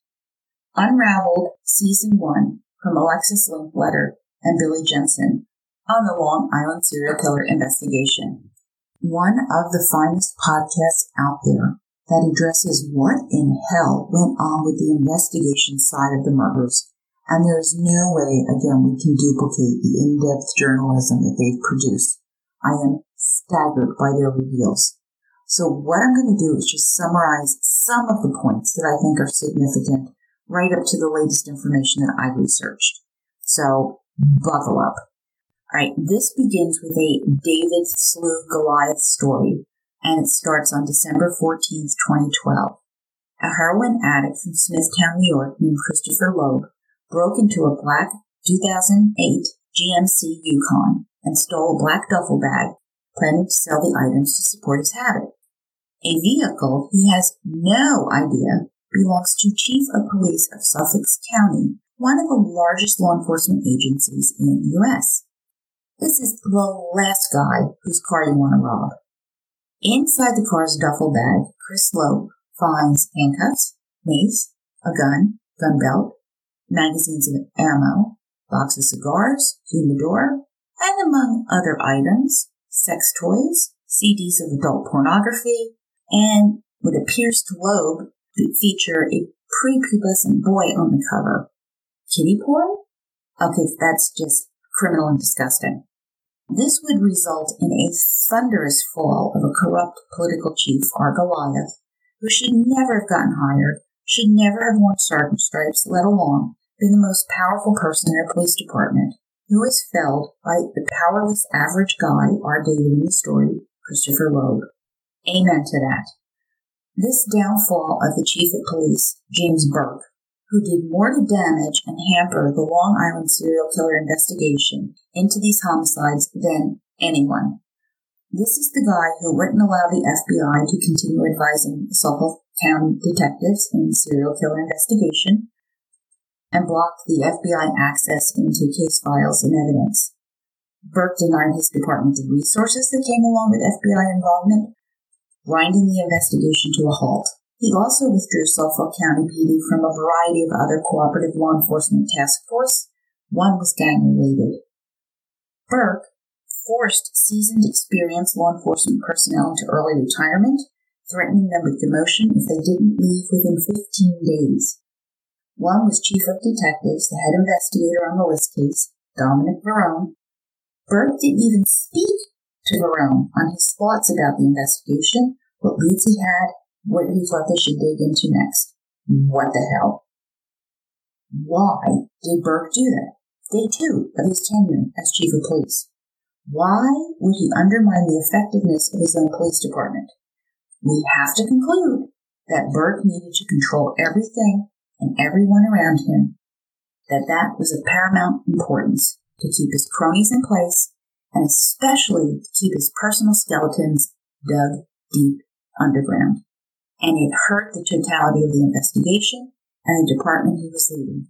Unraveled Season 1 from Alexis Linkletter and Billy Jensen on the Long Island serial killer investigation. One of the finest podcasts out there that addresses what in hell went on with the investigation side of the murders. And there is no way, again, we can duplicate the in-depth journalism that they've produced. I am staggered by their reveals. So what I'm going to do is just summarize some of the points that I think are significant right up to the latest information that I've researched. So buckle up. All right, this begins with a David slew Goliath story, and it starts on December 14th, 2012. A heroin addict from Smithtown, New York, named Christopher Loeb, broke into a black 2008 GMC Yukon and stole a black duffel bag, planning to sell the items to support his habit. A vehicle he has no idea belongs to Chief of Police of Suffolk County, one of the largest law enforcement agencies in the U.S. This is the last guy whose car you want to rob. Inside the car's duffel bag, Chris Loeb finds handcuffs, mace, a gun, gun belt, magazines of ammo, box of cigars, humidor, and among other items, sex toys, CDs of adult pornography, and what appears to Loeb feature a prepubescent boy on the cover. Kitty porn? Okay, that's just criminal and disgusting. This would result in a thunderous fall of a corrupt political chief, our Goliath, who should never have gotten hired, should never have worn sergeant stripes, let alone been the most powerful person in our police department, who was felled by the powerless average guy, our David in the story, Christopher Loeb. Amen to that. This downfall of the chief of police, James Burke, who did more to damage and hamper the Long Island serial killer investigation into these homicides than anyone. This is the guy who wouldn't allow the FBI to continue advising Suffolk County detectives in the serial killer investigation and blocked the FBI access into case files and evidence. Burke denied his department the resources that came along with FBI involvement grinding the investigation to a halt. He also withdrew Suffolk County PD from a variety of other cooperative law enforcement task force. One was gang related. Burke forced seasoned, experienced law enforcement personnel into early retirement, threatening them with demotion if they didn't leave within 15 days. One was Chief of Detectives, the head investigator on the LISK case, Dominic Varrone. Burke didn't even speak to Varrone on his thoughts about the investigation, what leads he had, what he thought they should dig into next. What the hell? Why did Burke do that? Day two of his tenure as chief of police. Why would he undermine the effectiveness of his own police department? We have to conclude that Burke needed to control everything and everyone around him, that that was of paramount importance to keep his cronies in place and especially to keep his personal skeletons dug deep underground. And it hurt the totality of the investigation and the department he was leading.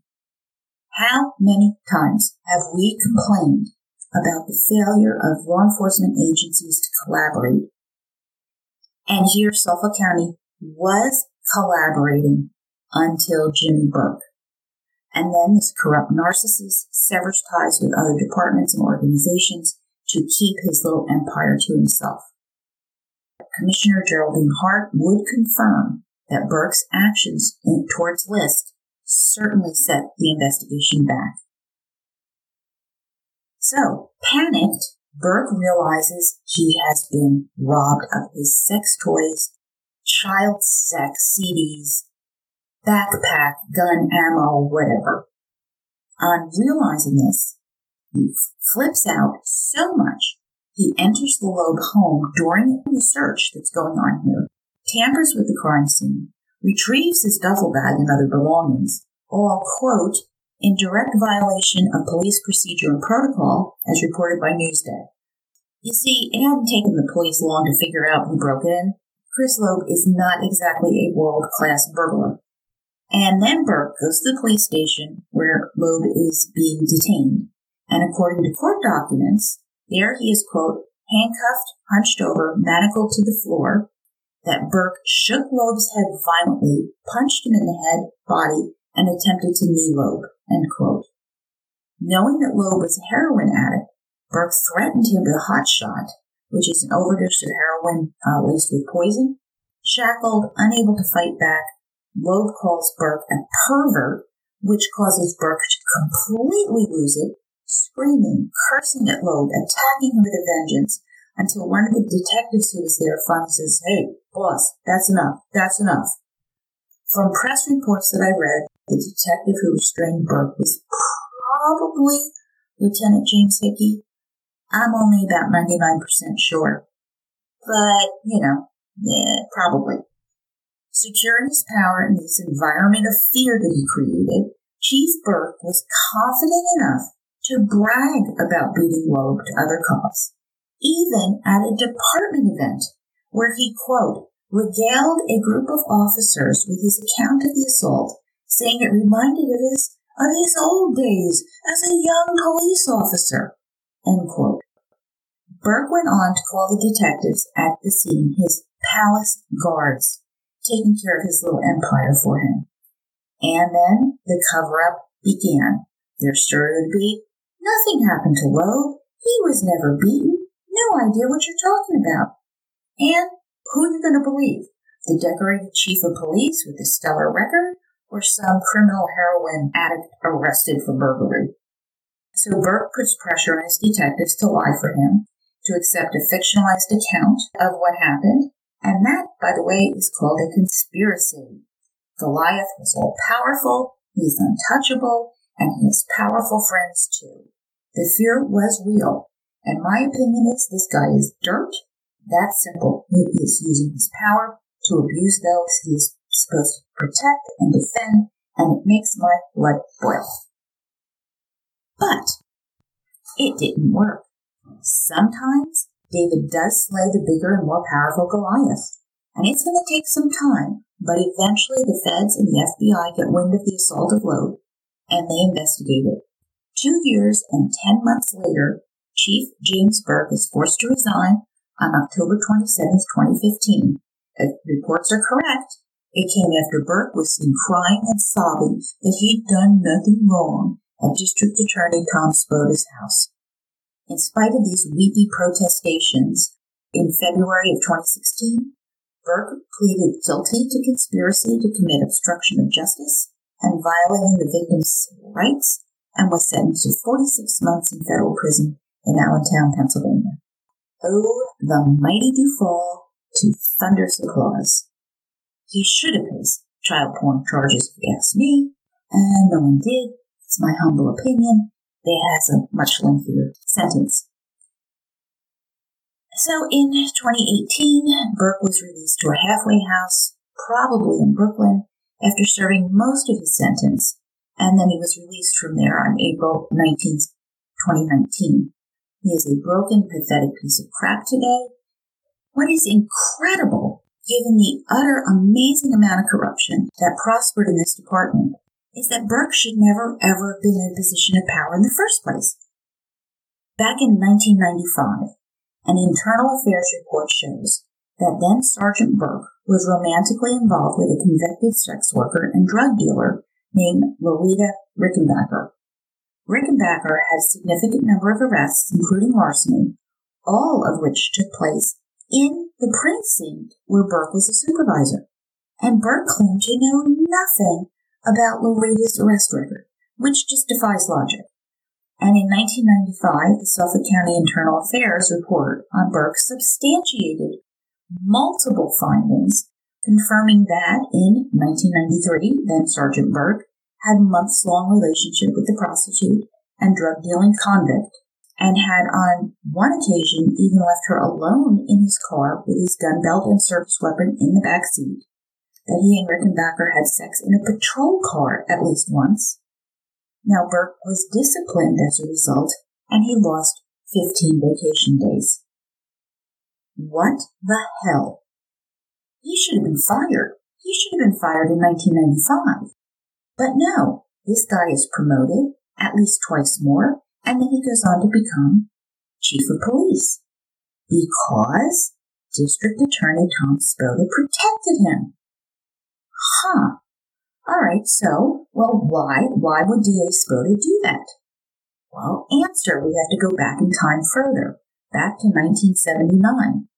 How many times have we complained about the failure of law enforcement agencies to collaborate? And here Suffolk County was collaborating until Jimmy Burke. And then this corrupt narcissist severs ties with other departments and organizations to keep his little empire to himself. Commissioner Geraldine Hart would confirm that Burke's actions towards LISK certainly set the investigation back. So, panicked, Burke realizes he has been robbed of his sex toys, child sex CDs, backpack, gun, ammo, whatever. On realizing this, he flips out so much he enters the Loeb home during the search that's going on here, tampers with the crime scene, retrieves his duffel bag and other belongings, all, quote, in direct violation of police procedure and protocol, as reported by Newsday. You see, it hadn't taken the police long to figure out who broke in. Chris Loeb is not exactly a world class burglar. And then Burke goes to the police station where Loeb is being detained. And according to court documents, there he is, quote, handcuffed, hunched over, manacled to the floor, that Burke shook Loeb's head violently, punched him in the head, body, and attempted to knee Loeb, end quote. Knowing that Loeb was a heroin addict, Burke threatened him with a hot shot, which is an overdose of heroin uh, laced with poison. Shackled, unable to fight back, Loeb calls Burke a pervert, which causes Burke to completely lose it, screaming, cursing at Loeb, attacking him with a vengeance, until one of the detectives who was there finally says, Hey, boss, that's enough. That's enough. From press reports that I read, the detective who restrained Burke was probably Lieutenant James Hickey. I'm only about 99% sure. But, you know, yeah, probably. Securing his power in this environment of fear that he created, Chief Burke was confident enough to brag about beating Loeb to other cops even at a department event where he, quote, regaled a group of officers with his account of the assault, saying it reminded of his, of his old days as a young police officer, end quote. Burke went on to call the detectives at the scene his palace guards, taking care of his little empire for him. And then the cover up began. Their story would be nothing happened to Loeb. He was never beaten no idea what you're talking about. And who are you going to believe? The decorated chief of police with a stellar record or some criminal heroin addict arrested for burglary? So Burke puts pressure on his detectives to lie for him, to accept a fictionalized account of what happened, and that, by the way, is called a conspiracy. Goliath was all powerful, he's untouchable, and he has powerful friends too. The fear was real, and my opinion is this guy is dirt. That's simple. He is using his power to abuse those he is supposed to protect and defend, and it makes my blood boil. But it didn't work. Sometimes David does slay the bigger and more powerful Goliath, and it's going to take some time, but eventually the feds and the FBI get wind of the assault of Loeb, and they investigate it. Two years and ten months later, Chief James Burke is forced to resign on October 27, 2015. If reports are correct, it came after Burke was seen crying and sobbing that he'd done nothing wrong at District Attorney Tom Spota's house. In spite of these weepy protestations, in February of 2016, Burke pleaded guilty to conspiracy to commit obstruction of justice and violating the victim's civil rights and was sentenced to 46 months in federal prison in Allentown, Pennsylvania. Oh, the mighty do fall to thunderous applause. He should have faced child porn charges, ask me, and no one did. It's my humble opinion. They has a much lengthier sentence. So in 2018, Burke was released to a halfway house, probably in Brooklyn, after serving most of his sentence, and then he was released from there on April 19, 2019. He is a broken, pathetic piece of crap today. What is incredible, given the utter amazing amount of corruption that prospered in this department, is that Burke should never ever have been in a position of power in the first place. Back in 1995, an internal affairs report shows that then Sergeant Burke was romantically involved with a convicted sex worker and drug dealer named Loretta Rickenbacker. Rickenbacker had a significant number of arrests, including larceny, all of which took place in the precinct where Burke was a supervisor. And Burke claimed to know nothing about Loretta's arrest record, which just defies logic. And in 1995, the Suffolk County Internal Affairs report on Burke substantiated multiple findings confirming that in 1993, then Sergeant Burke had months long relationship with the prostitute and drug dealing convict and had on one occasion even left her alone in his car with his gun belt and service weapon in the back seat. That he and Rickenbacker had sex in a patrol car at least once. Now Burke was disciplined as a result and he lost 15 vacation days. What the hell? He should have been fired. He should have been fired in 1995. But no, this guy is promoted at least twice more, and then he goes on to become chief of police because District Attorney Tom Spota protected him. Huh. All right, so, well, why, why would DA Spota do that? Well, answer, we have to go back in time further, back to 1979.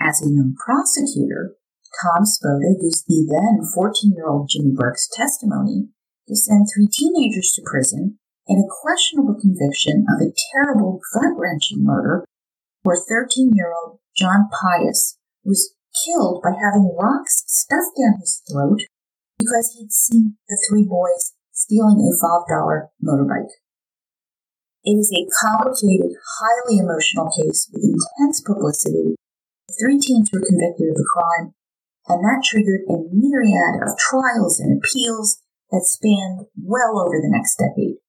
As a young prosecutor, Tom Spota used the then 14 year old Jimmy Burke's testimony to send three teenagers to prison in a questionable conviction of a terrible, gut wrenching murder where 13 year old John Pius was killed by having rocks stuffed down his throat because he'd seen the three boys stealing a $5 motorbike. It is a complicated, highly emotional case with intense publicity. The three teens were convicted of the crime, and that triggered a myriad of trials and appeals that spanned well over the next decade.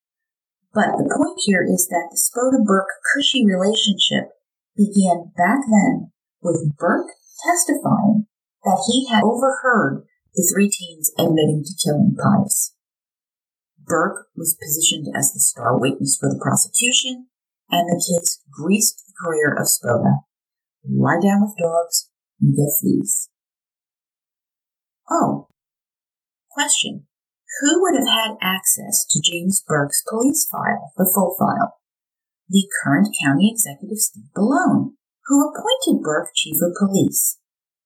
But the point here is that the Spota Burke cushy relationship began back then with Burke testifying that he had overheard the three teens admitting to killing Pius. Burke was positioned as the star witness for the prosecution, and the case greased the career of Spota. Lie down with dogs and get fleas. Oh, question. Who would have had access to James Burke's police file, the full file? The current county executive Steve Bellone, who appointed Burke chief of police.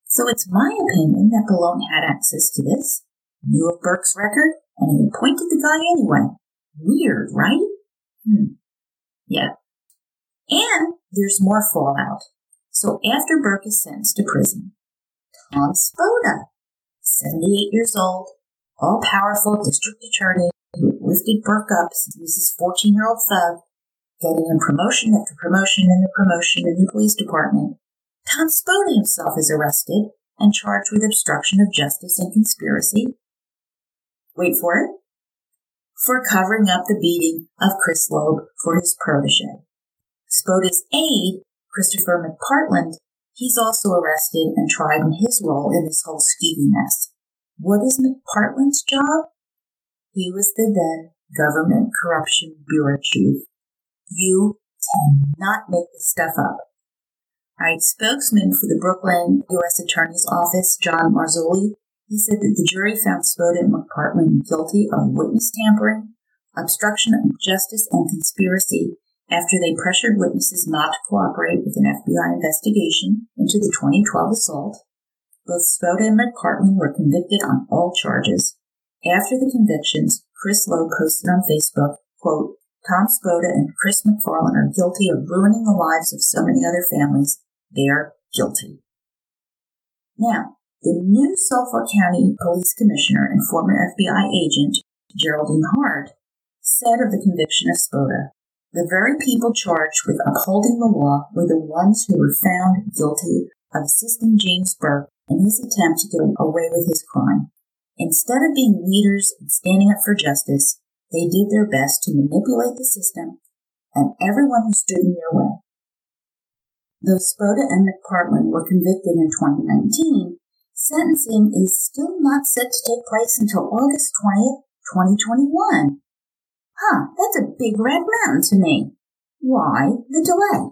So it's my opinion that Bellone had access to this, knew of Burke's record, and he appointed the guy anyway. Weird, right? Hmm. Yeah. And there's more fallout. So after Burke is sentenced to prison, Tom Spota, 78 years old, all powerful district attorney who lifted Burke up since he was his 14 year old thug, getting him promotion after promotion and promotion in the police department. Tom Spota himself is arrested and charged with obstruction of justice and conspiracy. Wait for it. For covering up the beating of Chris Loeb for his protege. Spota's aide, Christopher McPartland, he's also arrested and tried in his role in this whole skeevy mess. What is McPartland's job? He was the then Government Corruption Bureau Chief. You cannot make this stuff up. All right, spokesman for the Brooklyn U.S. Attorney's Office, John Marzulli, he said that the jury found Spota and McPartland guilty of witness tampering, obstruction of justice, and conspiracy after they pressured witnesses not to cooperate with an FBI investigation into the 2012 assault. Both Spota and McPartland were convicted on all charges. After the convictions, Chris Loeb posted on Facebook, quote, Tom Spota and Chris McPartland are guilty of ruining the lives of so many other families. They're guilty. Now, the new Suffolk County Police Commissioner and former FBI agent, Geraldine Hart, said of the conviction of Spota, the very people charged with upholding the law were the ones who were found guilty of assisting James Burke in his attempt to get away with his crime. Instead of being leaders and standing up for justice, they did their best to manipulate the system and everyone who stood in their way. Though Spota and McPartland were convicted in 2019, sentencing is still not set to take place until August 20th, 2021. Huh, that's a big red mountain to me. Why the delay?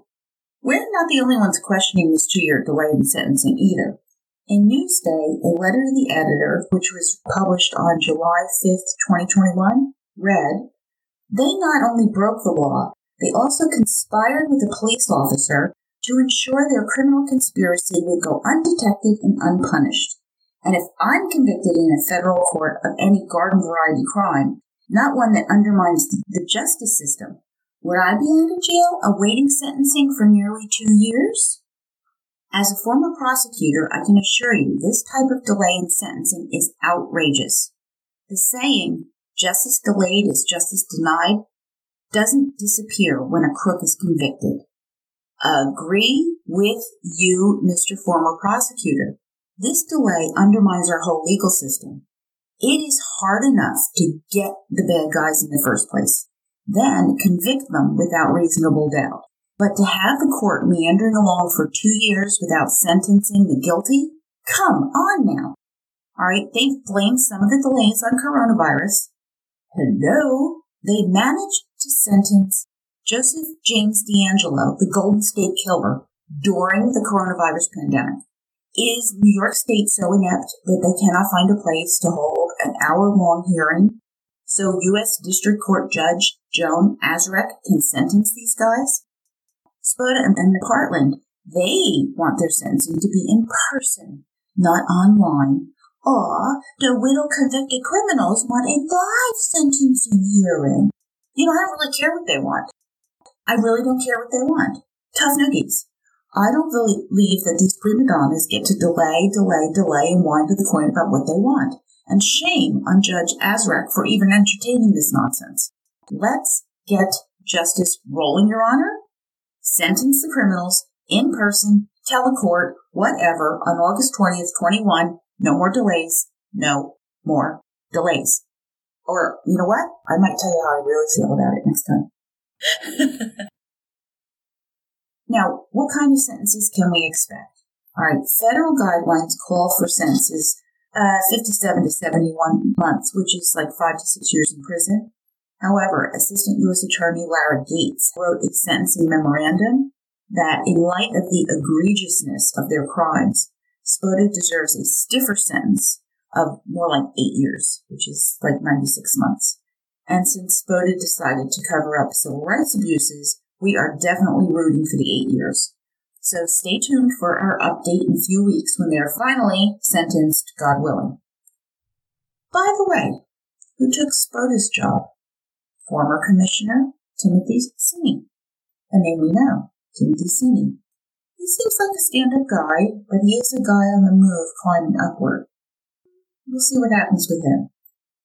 We're not the only ones questioning this two year delay in sentencing either. In Newsday, a letter to the editor, which was published on July 5th, 2021, read, They not only broke the law, they also conspired with a police officer to ensure their criminal conspiracy would go undetected and unpunished. And if I'm convicted in a federal court of any garden variety crime, not one that undermines the justice system. Would I be out of jail awaiting sentencing for nearly two years? As a former prosecutor, I can assure you this type of delay in sentencing is outrageous. The saying, justice delayed is justice denied, doesn't disappear when a crook is convicted. Agree with you, Mr. Former Prosecutor. This delay undermines our whole legal system. It is hard enough to get the bad guys in the first place, then convict them without reasonable doubt. But to have the court meandering along for two years without sentencing the guilty? Come on now. All right, they've blamed some of the delays on coronavirus. Hello. They managed to sentence Joseph James DeAngelo, the Golden State Killer, during the coronavirus pandemic. Is New York State so inept that they cannot find a place to hold an hour long hearing so U.S. District Court Judge Joan Azrack can sentence these guys? Spota and McPartland, they want their sentencing to be in person, not online. Or the widow convicted criminals want a live sentencing hearing. You know, I don't really care what they want. I really don't care what they want. Tough noogies. I don't believe that these prima donnas get to delay, delay, delay, and whine to the coin about what they want. And shame on Judge Azrack for even entertaining this nonsense. Let's get justice rolling, Your Honor. Sentence the criminals in person, tell a court, whatever, on August 20th, 21. No more delays. No more delays. Or, you know what? I might tell you how I really feel about it next time. *laughs* Now, what kind of sentences can we expect? All right, federal guidelines call for sentences uh, 57 to 71 months, which is like five to six years in prison. However, Assistant U.S. Attorney Lara Gatz wrote a sentencing memorandum that, in light of the egregiousness of their crimes, Spota deserves a stiffer sentence of more like eight years, which is like 96 months. And since Spota decided to cover up civil rights abuses, we are definitely rooting for the eight years. So stay tuned for our update in a few weeks when they are finally sentenced, God willing. By the way, who took Spota's job? Former Commissioner Timothy Sini. A name we know, Timothy Sini. He seems like a stand-up guy, but he is a guy on the move climbing upward. We'll see what happens with him.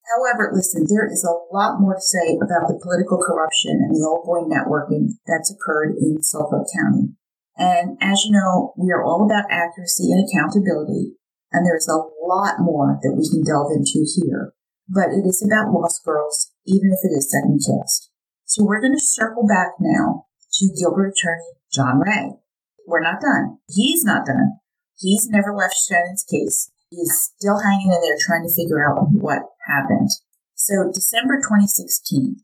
However, listen, there is a lot more to say about the political corruption and the old boy networking that's occurred in Suffolk County. And as you know, we are all about accuracy and accountability, and there's a lot more that we can delve into here. But it is about Lost Girls, even if it is second cast. So we're going to circle back now to Gilbert attorney John Ray. We're not done. He's not done. He's never left Shannon's case. He's still hanging in there trying to figure out what happened. So, December 2016,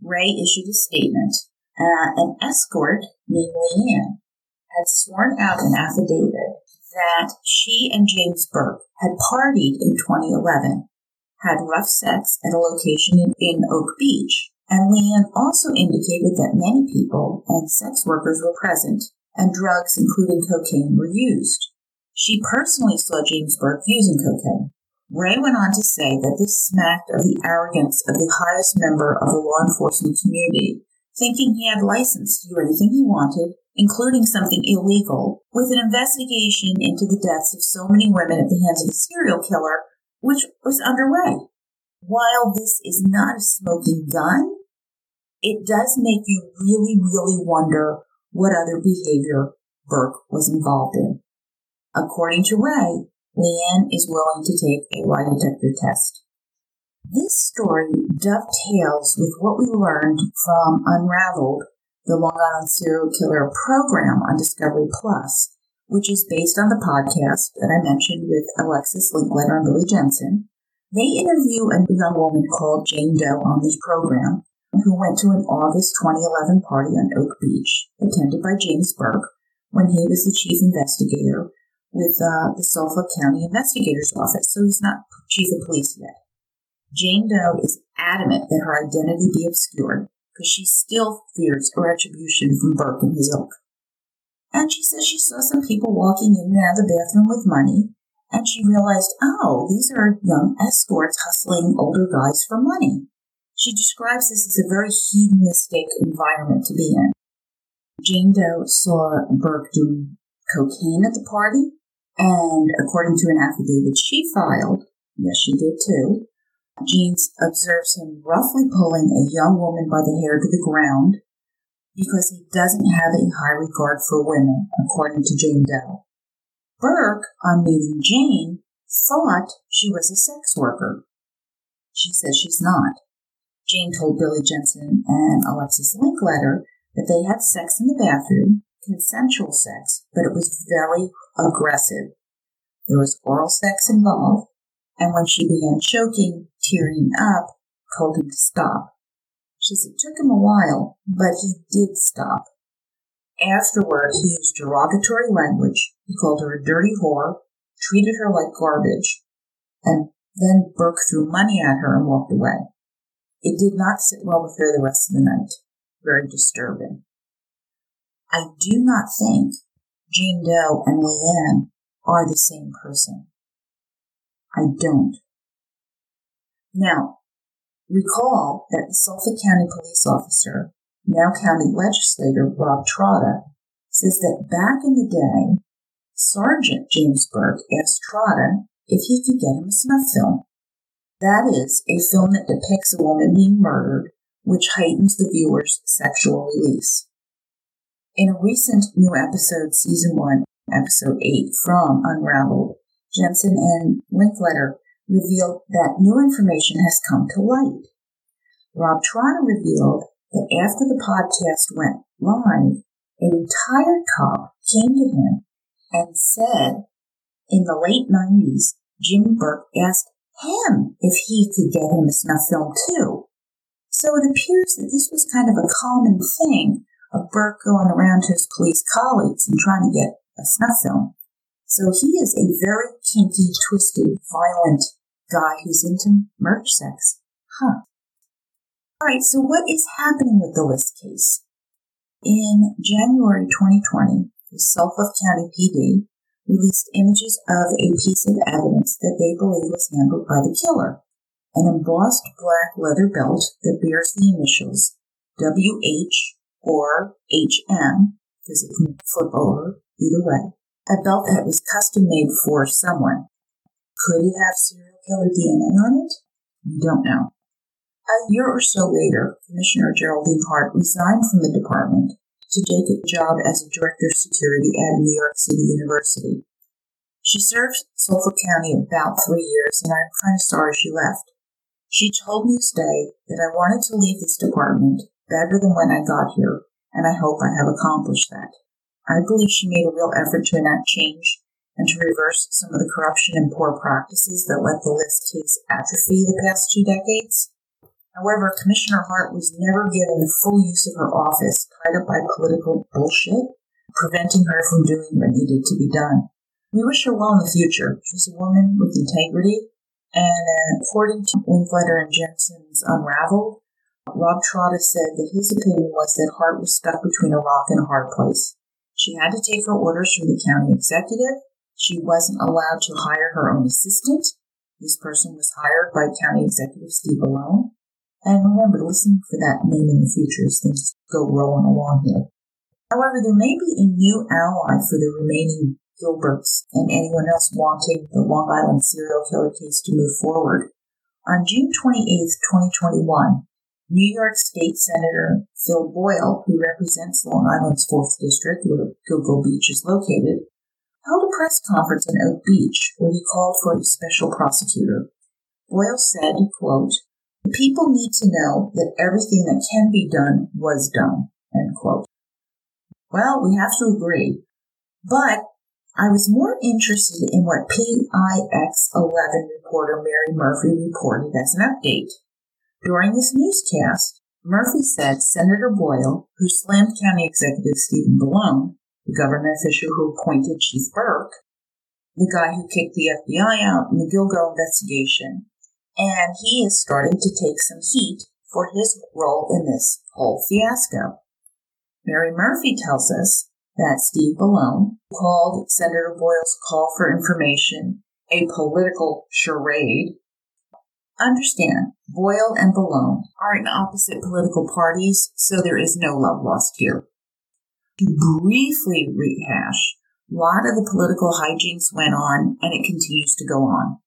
Ray issued a statement. Uh, an escort named Leanne had sworn out an affidavit that she and James Burke had partied in 2011, had rough sex at a location in, in Oak Beach, And Leanne also indicated that many people and sex workers were present and drugs, including cocaine, were used. She personally saw James Burke using cocaine. Ray went on to say that this smacked of the arrogance of the highest member of the law enforcement community, thinking he had license to do anything he wanted, including something illegal, with an investigation into the deaths of so many women at the hands of a serial killer, which was underway. While this is not a smoking gun, it does make you really, really wonder what other behavior Burke was involved in. According to Ray, Leanne is willing to take a lie detector test. This story dovetails with what we learned from Unraveled, the Long Island Serial Killer program on Discovery Plus, which is based on the podcast that I mentioned with Alexis Linkletter and Billy Jensen. They interview a young woman called Jane Doe on this program who went to an August 2011 party on Oak Beach, attended by James Burke, when he was the chief investigator with uh, the Suffolk County Investigator's Office, so he's not chief of police yet. Jane Doe is adamant that her identity be obscured because she still fears retribution from Burke and his ilk. And she says she saw some people walking in and out of the bathroom with money, and she realized, oh, these are young escorts hustling older guys for money. She describes this as a very hedonistic environment to be in. Jane Doe saw Burke doing cocaine at the party, and according to an affidavit she filed, yes, she did too, Jane observes him roughly pulling a young woman by the hair to the ground because he doesn't have a high regard for women, according to Jane Doe. Burke, on meeting Jane, thought she was a sex worker. She says she's not. Jane told Billy Jensen and Alexis Linkletter that they had sex in the bathroom, consensual sex, but it was very aggressive. There was oral sex involved, and when she began choking, tearing up, told him to stop. She said it took him a while, but he did stop. Afterward, he used derogatory language. He called her a dirty whore, treated her like garbage, and then Burke threw money at her and walked away. It did not sit well with her the rest of the night. Very disturbing. I do not think Jane Doe and Leanne are the same person. I don't. Now, recall that the Suffolk County police officer, now county legislator Rob Trotta, says that back in the day, Sergeant James Burke asked Trotta if he could get him a snuff film. That is, a film that depicts a woman being murdered, which heightens the viewer's sexual release. In a recent new episode, season 1, episode 8 from Unraveled, Jensen and Linkletter revealed that new information has come to light. Rob Trotta revealed that after the podcast went live, a retired cop came to him and said in the late 90s, Jimmy Burke asked him if he could get him a snuff film too. So it appears that this was kind of a common thing of Burke going around to his police colleagues and trying to get a snuff film. So he is a very kinky, twisted, violent guy who's into merch sex. Huh. Alright, so what is happening with the LISK case? In January 2020, the Suffolk County PD released images of a piece of evidence that they believe was handled by the killer. An embossed black leather belt that bears the initials WH or HM, because it can flip over either way. A belt that it was custom made for someone. Could it have serial killer DNA on it? We don't know. A year or so later, Commissioner Geraldine Hart resigned from the department to take a job as a director of security at New York City University. She served Suffolk County about three years, and I'm kind of sorry she left. She told me to stay that I wanted to leave this department better than when I got here, and I hope I have accomplished that. I believe she made a real effort to enact change and to reverse some of the corruption and poor practices that let the LISK case atrophy the past two decades. However, Commissioner Hart was never given the full use of her office tied up by political bullshit, preventing her from doing what needed to be done. We wish her well in the future. She's a woman with integrity, and according to Linkletter and Jensen's Unraveled, Rob Trotta said that his opinion was that Hart was stuck between a rock and a hard place. She had to take her orders from the county executive. She wasn't allowed to hire her own assistant. This person was hired by County Executive Steve Bellone. And remember, listen for that name in the future as things go rolling along here. However, there may be a new ally for the remaining Gilberts and anyone else wanting the Long Island serial killer case to move forward. On June 28, 2021, New York State Senator Phil Boyle, who represents Long Island's 4th District, where Gilgo Beach is located, held a press conference in Oak Beach where he called for a special prosecutor. Boyle said, quote, The people need to know that everything that can be done was done, end quote. Well, we have to agree. But I was more interested in what PIX 11 reporter Mary Murphy reported as an update. During this newscast, Murphy said Senator Boyle, who slammed County Executive Stephen Bellone, the government official who appointed Chief Burke, the guy who kicked the FBI out in the Gilgo investigation, and he is starting to take some heat for his role in this whole fiasco. Mary Murphy tells us that Steve Bellone called Senator Boyle's call for information a political charade Understand, Boyle and Bellone are in opposite political parties, so there is no love lost here. To briefly rehash, a lot of the political hijinks went on, and it continues to go on.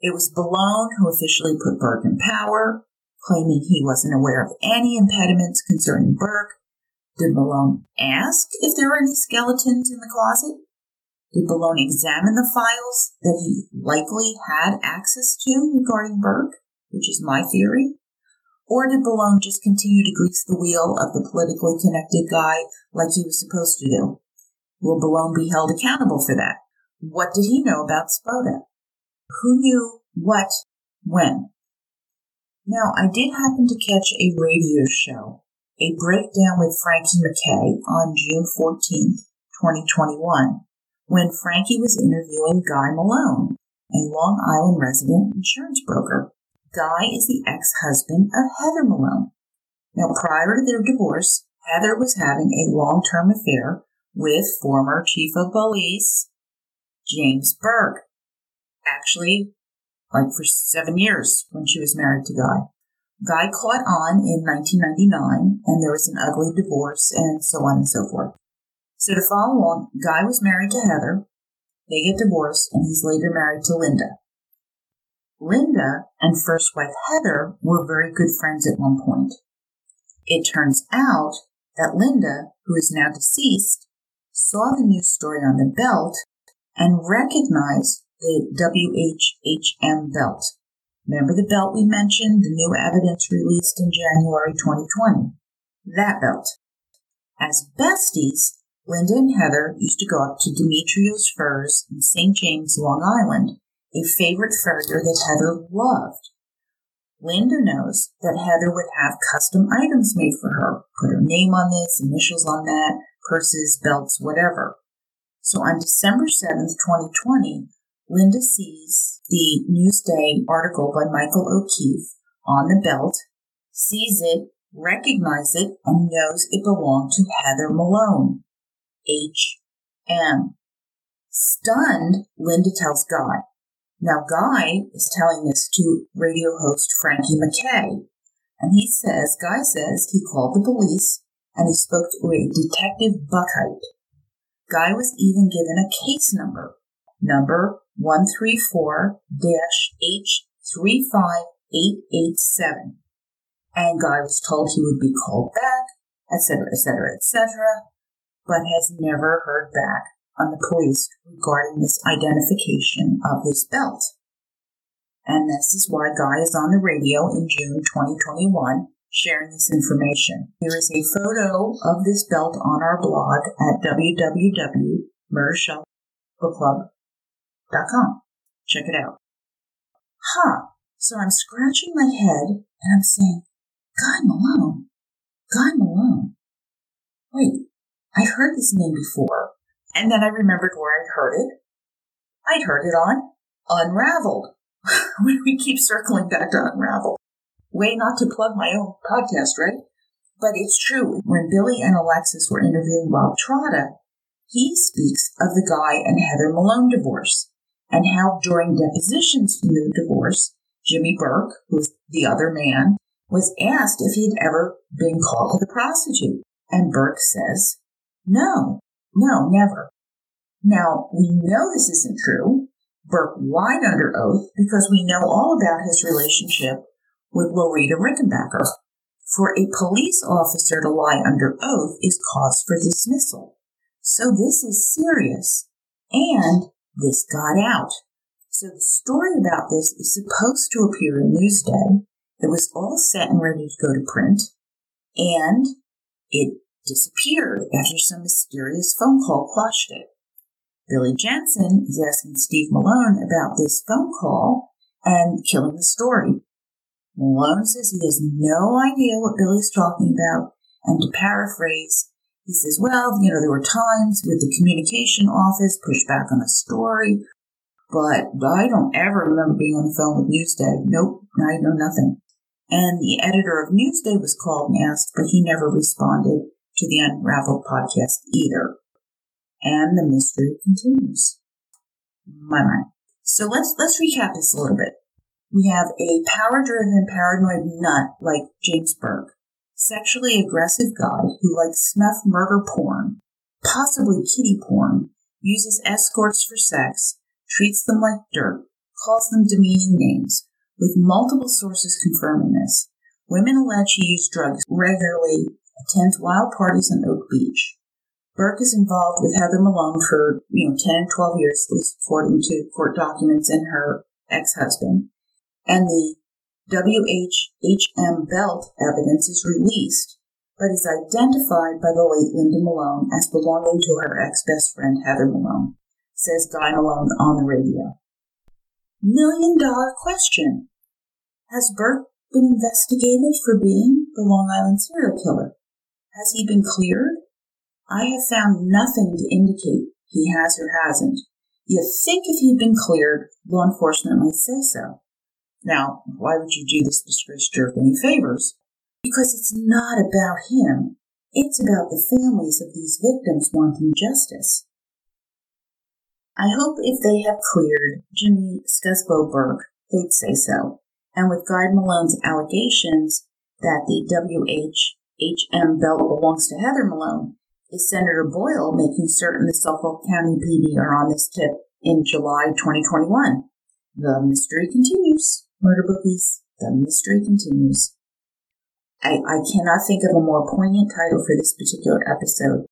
It was Bellone who officially put Burke in power, claiming he wasn't aware of any impediments concerning Burke. Did Bellone ask if there were any skeletons in the closet? Did Bellone examine the files that he likely had access to regarding Burke, which is my theory? Or did Bellone just continue to grease the wheel of the politically connected guy like he was supposed to do? Will Bellone be held accountable for that? What did he know about Spota? Who knew what when? Now, I did happen to catch a radio show, a breakdown with Frankie McKay on June 14th, 2021, when Frankie was interviewing Guy Malone, a Long Island resident insurance broker. Guy is the ex-husband of Heather Malone. Now, prior to their divorce, Heather was having a long-term affair with former chief of police James Burke. Actually, like for seven years when she was married to Guy. Guy caught on in 1999, and there was an ugly divorce, and so on and so forth. So to follow along, Guy was married to Heather. They get divorced, and he's later married to Linda. Linda and first wife Heather were very good friends at one point. It turns out that Linda, who is now deceased, saw the news story on the belt and recognized the WHHM belt. Remember the belt we mentioned, the new evidence released in January 2020? That belt. As besties, Linda and Heather used to go up to Demetrios Furs in St. James, Long Island, a favorite furrier that Heather loved. Linda knows that Heather would have custom items made for her, put her name on this, initials on that, purses, belts, whatever. So on December 7th, 2020, Linda sees the Newsday article by Michael O'Keefe on the belt, sees it, recognizes it, and knows it belonged to Heather Malone. H.M. Stunned, Linda tells Guy. Now, Guy is telling this to radio host Frankie McKay. and he says, Guy says he called the police and he spoke to a detective Buckheit. Guy was even given a case number, number 134-H35887. And Guy was told he would be called back, etc., etc., etc but has never heard back on the police regarding this identification of his belt. And this is why Guy is on the radio in June 2021 sharing this information. There is a photo of this belt on our blog at www.murdershelfbookclub.com. Check it out. Huh. So I'm scratching my head and I'm saying, Guy Malone. Guy Malone. Wait, I've heard this name before. And then I remembered where I'd heard it. I'd heard it on Unraveled. *laughs* we keep circling back to Unraveled. way not to plug my own podcast, right? But it's true. When Billy and Alexis were interviewing Rob Trotta, he speaks of the Guy and Heather Malone divorce and how during depositions from the divorce, Jimmy Burke, who's the other man, was asked if he'd ever been called the prostitute. And Burke says, no, no, never. Now, we know this isn't true. Burke lied under oath because we know all about his relationship with Loretta Rickenbacker. For a police officer to lie under oath is cause for dismissal. So this is serious. And this got out. So the story about this is supposed to appear in Newsday. It was all set and ready to go to print. And it disappeared after some mysterious phone call quashed it. Billy Jensen is asking Steve Malone about this phone call and killing the story. Malone says he has no idea what Billy's talking about, and to paraphrase, he says, Well, you know, there were times with the communication office pushed back on a story, but I don't ever remember being on the phone with Newsday. Nope, I know nothing. And the editor of Newsday was called and asked, but he never responded to the Unraveled podcast either. And the mystery continues. My mind. So let's let's recap this a little bit. We have a power driven paranoid nut like James Burke, sexually aggressive guy who likes snuff murder porn, possibly kitty porn, uses escorts for sex, treats them like dirt, calls them demeaning names, with multiple sources confirming this. Women allege he used drugs regularly, attends wild parties on Oak Beach. Burke is involved with Heather Malone for, you know, 10 and 12 years, at least according to court documents and her ex-husband and the WHHM belt evidence is released, but is identified by the late Linda Malone as belonging to her ex-best friend Heather Malone, says Guy Malone on the radio. Million dollar question. Has Burke been investigated for being the Long Island serial killer? Has he been cleared? I have found nothing to indicate he has or hasn't. you think if he'd been cleared, law enforcement might say so. Now, why would you do this disgraced jerk any favors? Because it's not about him. It's about the families of these victims wanting justice. I hope if they have cleared Jimmy Scuzbo Burke, they'd say so. And with Guy Malone's allegations that the WHHM belt belongs to Heather Malone, is Senator Boyle making certain the Suffolk County PD are on this tip in July 2021? The mystery continues. Murder Bookies, The Mystery Continues. I, I cannot think of a more poignant title for this particular episode.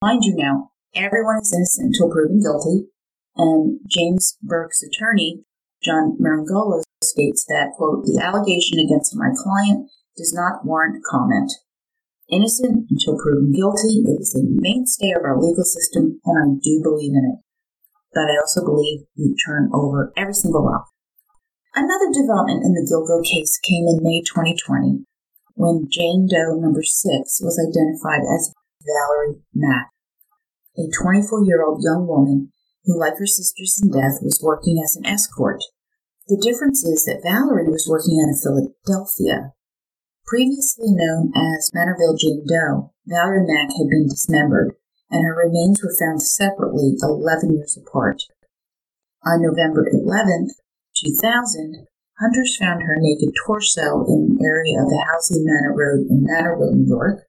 Mind you now, everyone is innocent until proven guilty, and James Burke's attorney, John Marangolo, states that, quote, the allegation against my client does not warrant comment. Innocent until proven guilty, is the mainstay of our legal system, and I do believe in it. But I also believe you turn over every single rock. Another development in the Gilgo case came in May 2020 when Jane Doe number 6 was identified as Valerie Mack, a 24 year old young woman who, like her sisters in death, was working as an escort. The difference is that Valerie was working out of Philadelphia. Previously known as Manorville Jane Doe, Valerie Mack had been dismembered, and her remains were found separately 11 years apart. On November 11, 2000, hunters found her naked torso in an area of the Halsey Manor Road in Manorville, New York.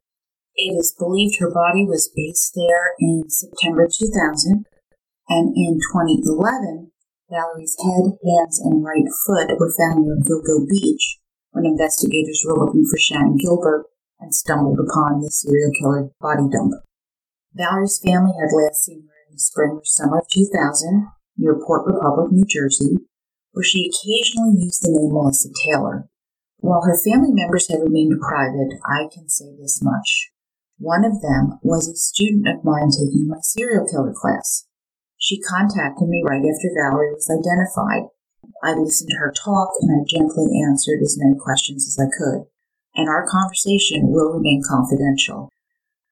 It is believed her body was based there in September 2000, and in 2011, Valerie's head, hands, and right foot were found near Gilgo Beach when investigators were looking for Shannan Gilbert and stumbled upon the serial killer body dump. Valerie's family had last seen her in the spring or summer of 2000 near Port Republic, New Jersey, where she occasionally used the name Melissa Taylor. While her family members had remained private, I can say this much. One of them was a student of mine taking my serial killer class. She contacted me right after Valerie was identified. I listened to her talk and I gently answered as many questions as I could, and our conversation will remain confidential.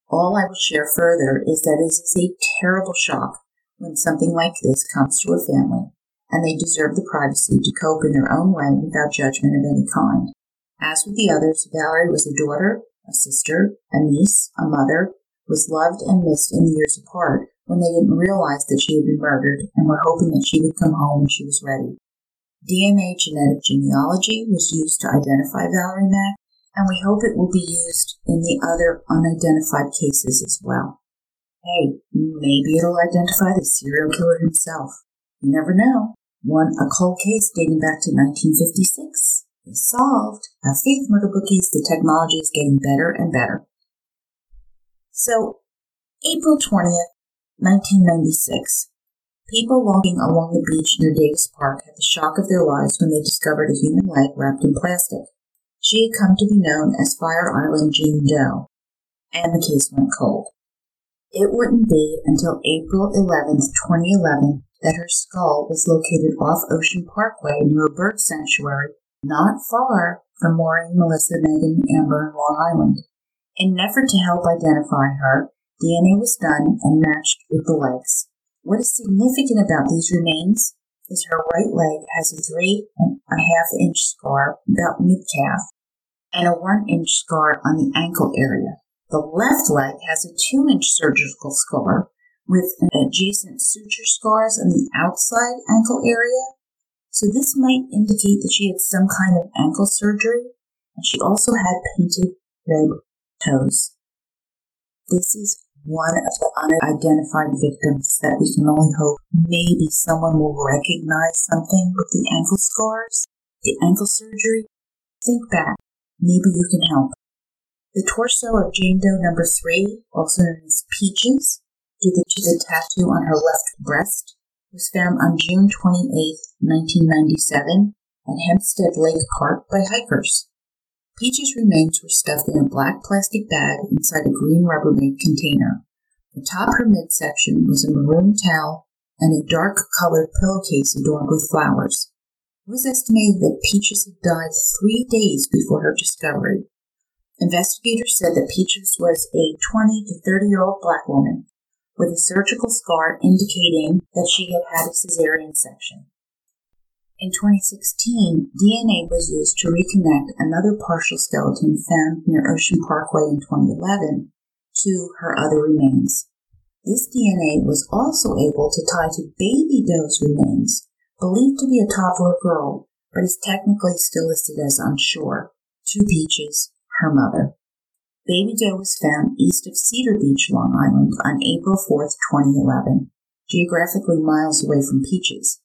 All I will share further is that it is a terrible shock when something like this comes to a family and they deserve the privacy to cope in their own way without judgment of any kind. As with the others, Valerie was a daughter, a sister, a niece, a mother, was loved and missed in the years apart when they didn't realize that she had been murdered and were hoping that she would come home when she was ready. DNA genetic genealogy was used to identify Valerie Mack, and we hope it will be used in the other unidentified cases as well. Hey, maybe it'll identify the serial killer himself. You never know. One a cold case dating back to 1956 is solved. Have faith, murder bookies. The technology is getting better and better. So, April 20th, 1996. People walking along the beach near Davis Park had the shock of their lives when they discovered a human leg wrapped in plastic. She had come to be known as Fire Island Jane Doe, and the case went cold. It wouldn't be until April 11, 2011, that her skull was located off Ocean Parkway near a bird sanctuary not far from Maureen, Melissa, Megan, Amber, and Long Island. In an effort to help identify her, DNA was done and matched with the legs. What is significant about these remains is her right leg has a three and a half inch scar about mid calf and a one inch scar on the ankle area. The left leg has a two inch surgical scar with adjacent suture scars on the outside ankle area. So this might indicate that she had some kind of ankle surgery and she also had painted red toes. This is one of the unidentified victims that we can only hope maybe someone will recognize something with the ankle scars, the ankle surgery. Think back. Maybe you can help. The torso of Jane Doe number three, also known as Peaches, due to the tattoo on her left breast, was found on June 28, 1997, at Hempstead Lake Park by hikers. Peaches' remains were stuffed in a black plastic bag inside a green Rubbermaid container. Atop her midsection was a maroon towel and a dark colored pillowcase adorned with flowers. It was estimated that Peaches had died three days before her discovery, Investigators said that Peaches was a 20 to 30 year old black woman with a surgical scar indicating that she had had a cesarean section. In 2016, DNA was used to reconnect another partial skeleton found near Ocean Parkway in 2011 to her other remains. This DNA was also able to tie to Baby Doe's remains, believed to be a toddler girl, but is technically still listed as unsure, to Peaches her mother. Baby Doe was found east of Cedar Beach, Long Island on April 4, 2011, geographically miles away from Peaches.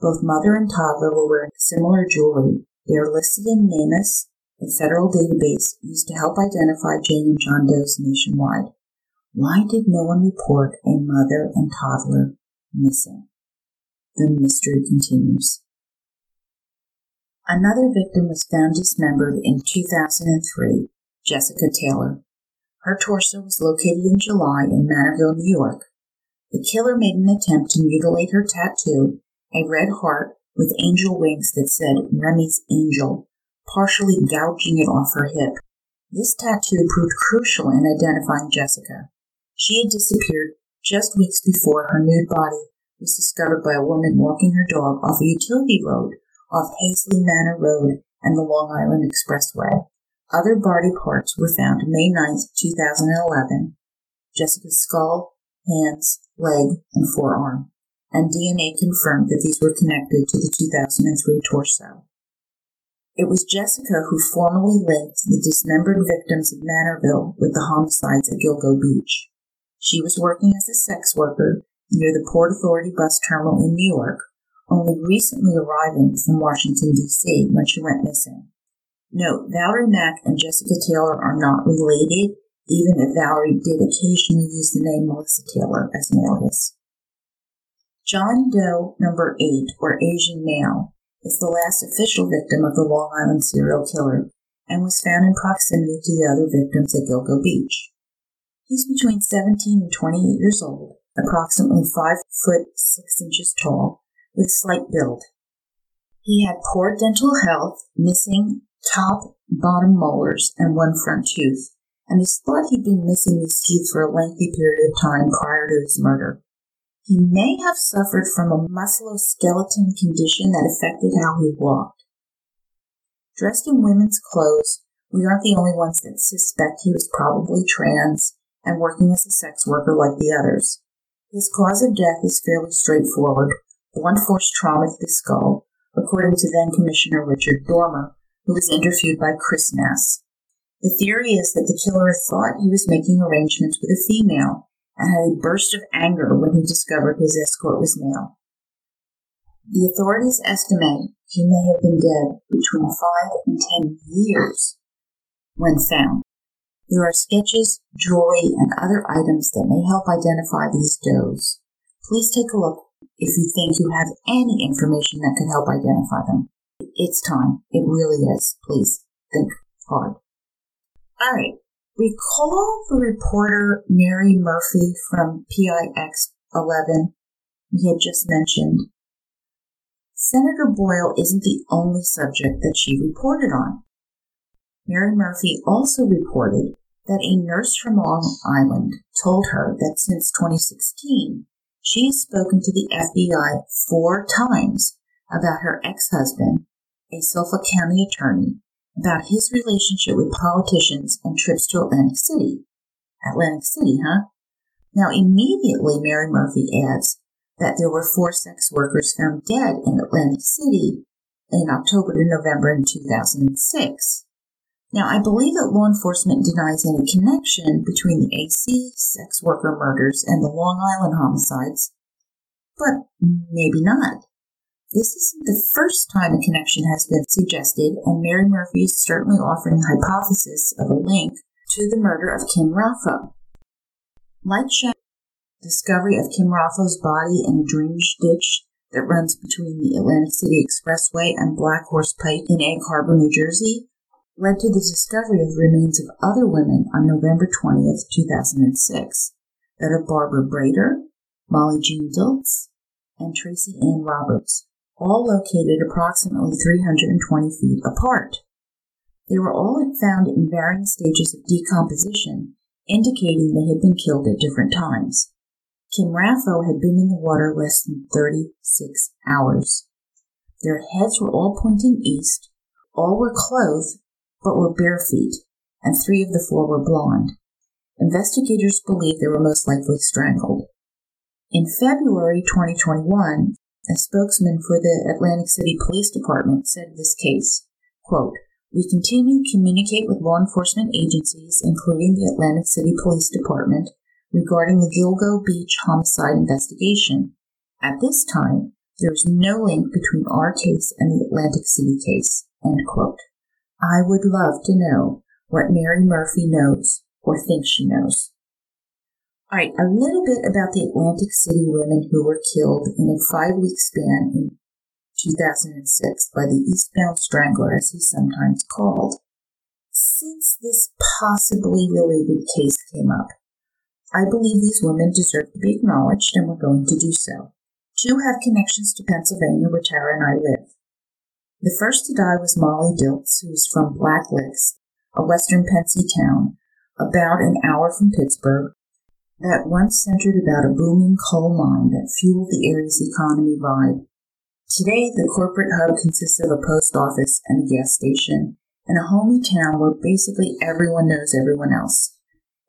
Both mother and toddler were wearing similar jewelry. They are listed in NamUs, a federal database used to help identify Jane and John Does nationwide. Why did no one report a mother and toddler missing? The mystery continues. Another victim was found dismembered in 2003, Jessica Taylor. Her torso was located in July in Manorville, New York. The killer made an attempt to mutilate her tattoo, a red heart with angel wings that said Remy's Angel, partially gouging it off her hip. This tattoo proved crucial in identifying Jessica. She had disappeared just weeks before her nude body was discovered by a woman walking her dog off a utility road off Halsey Manor Road and the Long Island Expressway. Other body parts were found May 9, 2011. Jessica's skull, hands, leg, and forearm, and DNA confirmed that these were connected to the 2003 torso. It was Jessica who formally linked the dismembered victims of Manorville with the homicides at Gilgo Beach. She was working as a sex worker near the Port Authority bus terminal in New York only recently arriving from Washington, D.C. when she went missing. Note, Valerie Mack and Jessica Taylor are not related, even if Valerie did occasionally use the name Melissa Taylor as an alias. John Doe number 8, or Asian male, is the last official victim of the Long Island serial killer and was found in proximity to the other victims at Gilgo Beach. He's between 17 and 28 years old, approximately 5 foot 6 inches tall, with slight build. He had poor dental health, missing top, bottom molars, and one front tooth, and is thought he'd been missing these teeth for a lengthy period of time prior to his murder. He may have suffered from a musculoskeletal condition that affected how he walked. Dressed in women's clothes, we aren't the only ones that suspect he was probably trans and working as a sex worker like the others. His cause of death is fairly straightforward blunt force trauma to the skull, according to then Commissioner Richard Dormer, who was interviewed by Chris Ness. The theory is that the killer thought he was making arrangements with a female and had a burst of anger when he discovered his escort was male. The authorities estimate he may have been dead between five and ten years when found. There are sketches, jewelry, and other items that may help identify these does. Please take a look if you think you have any information that could help identify them. It's time. It really is. Please think hard. All right. Recall the reporter Mary Murphy from PIX 11 we had just mentioned. Senator Boyle isn't the only subject that she reported on. Mary Murphy also reported that a nurse from Long Island told her that since 2016, she has spoken to the FBI four times about her ex husband, a Suffolk County attorney, about his relationship with politicians and trips to Atlantic City. Atlantic City, huh? Now, immediately, Mary Murphy adds that there were four sex workers found dead in Atlantic City in October to November in 2006. Now, I believe that law enforcement denies any connection between the AC sex worker murders and the Long Island homicides, but maybe not. This isn't the first time a connection has been suggested, and Mary Murphy is certainly offering the hypothesis of a link to the murder of Kim Raffo. Like Shannan, discovery of Kim Raffo's body in a drainage ditch that runs between the Atlantic City Expressway and Black Horse Pike in Egg Harbor, New Jersey, led to the discovery of remains of other women on November 20th, 2006, that of Barbara Breidor, Molly Jean Dilts, and Tracy Ann Roberts, all located approximately 320 feet apart. They were all found in varying stages of decomposition, indicating they had been killed at different times. Kim Raffo had been in the water less than 36 hours. Their heads were all pointing east, all were clothed but were bare feet, and three of the four were blond. Investigators believe they were most likely strangled. In February 2021, a spokesman for the Atlantic City Police Department said this case, quote, we continue to communicate with law enforcement agencies, including the Atlantic City Police Department, regarding the Gilgo Beach homicide investigation. At this time, there is no link between our case and the Atlantic City case. I would love to know what Mary Murphy knows or thinks she knows. All right, a little bit about the Atlantic City women who were killed in a five week span in 2006 by the Eastbound Strangler, as he's sometimes called. Since this possibly related case came up, I believe these women deserve to be acknowledged, and we're going to do so. Two have connections to Pennsylvania, where Tara and I live. The first to die was Molly Dilts, who was from Black Licks, a western Pensy town, about an hour from Pittsburgh, that once centered about a booming coal mine that fueled the area's economy vibe. Today, the corporate hub consists of a post office and a gas station, and a homey town where basically everyone knows everyone else.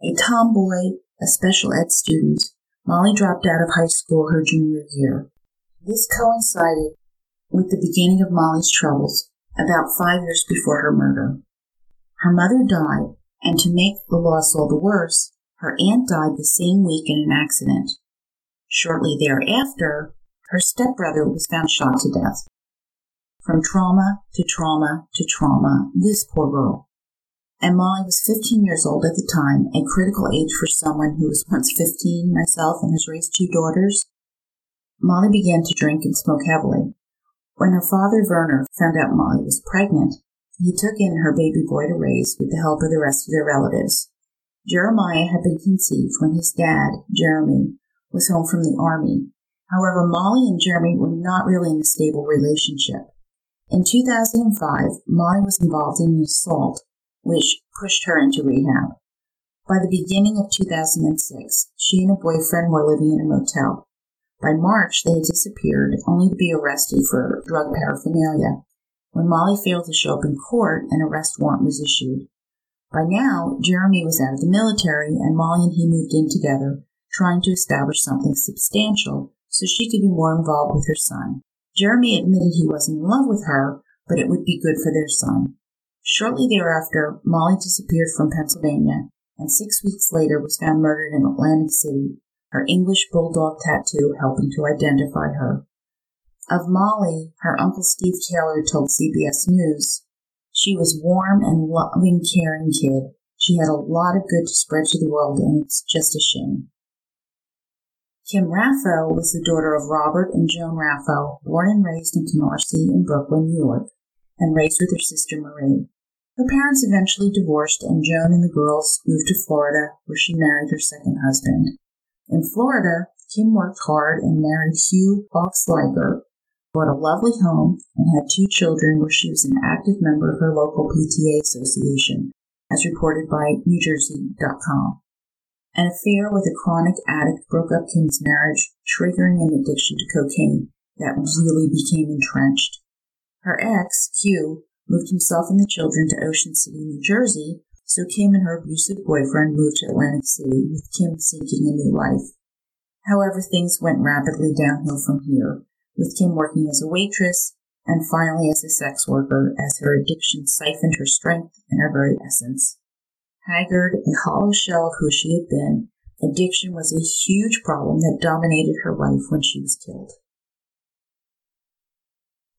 A tomboy, a special ed student, Molly dropped out of high school her junior year. This coincided with the beginning of Molly's troubles about five years before her murder. Her mother died, and to make the loss all the worse, her aunt died the same week in an accident. Shortly thereafter, her stepbrother was found shot to death. From trauma to trauma to trauma, this poor girl. And Molly was 15 years old at the time, a critical age for someone who was once 15 myself and has raised two daughters. Molly began to drink and smoke heavily. When her father, Werner, found out Molly was pregnant, he took in her baby boy to raise with the help of the rest of their relatives. Jeremiah had been conceived when his dad, Jeremy, was home from the army. However, Molly and Jeremy were not really in a stable relationship. In 2005, Molly was involved in an assault, which pushed her into rehab. By the beginning of 2006, she and a boyfriend were living in a motel. By March, they had disappeared, only to be arrested for drug paraphernalia. when Molly failed to show up in court, an arrest warrant was issued. By now, Jeremy was out of the military, and Molly and he moved in together, trying to establish something substantial so she could be more involved with her son. Jeremy admitted he wasn't in love with her, but it would be good for their son. Shortly thereafter, Molly disappeared from Pennsylvania, and six weeks later was found murdered in Atlantic City, her English bulldog tattoo helping to identify her. Of Molly, her uncle Steve Taylor told CBS News, she was warm and loving, caring kid. She had a lot of good to spread to the world, and it's just a shame. Kim Raffo was the daughter of Robert and Joan Raffo, born and raised in Canarsie in Brooklyn, New York, and raised with her sister Marie. Her parents eventually divorced, and Joan and the girls moved to Florida, where she married her second husband. In Florida, Kim worked hard and married Hugh Fox Boxliger, bought a lovely home, and had two children where she was an active member of her local PTA association, as reported by NewJersey.com. An affair with a chronic addict broke up Kim's marriage, triggering an addiction to cocaine that really became entrenched. Her ex, Hugh, moved himself and the children to Ocean City, New Jersey, so Kim and her abusive boyfriend moved to Atlantic City, with Kim seeking a new life. However, things went rapidly downhill from here with Kim working as a waitress and finally as a sex worker as her addiction siphoned her strength and her very essence. Haggard, a hollow shell of who she had been, addiction was a huge problem that dominated her life when she was killed.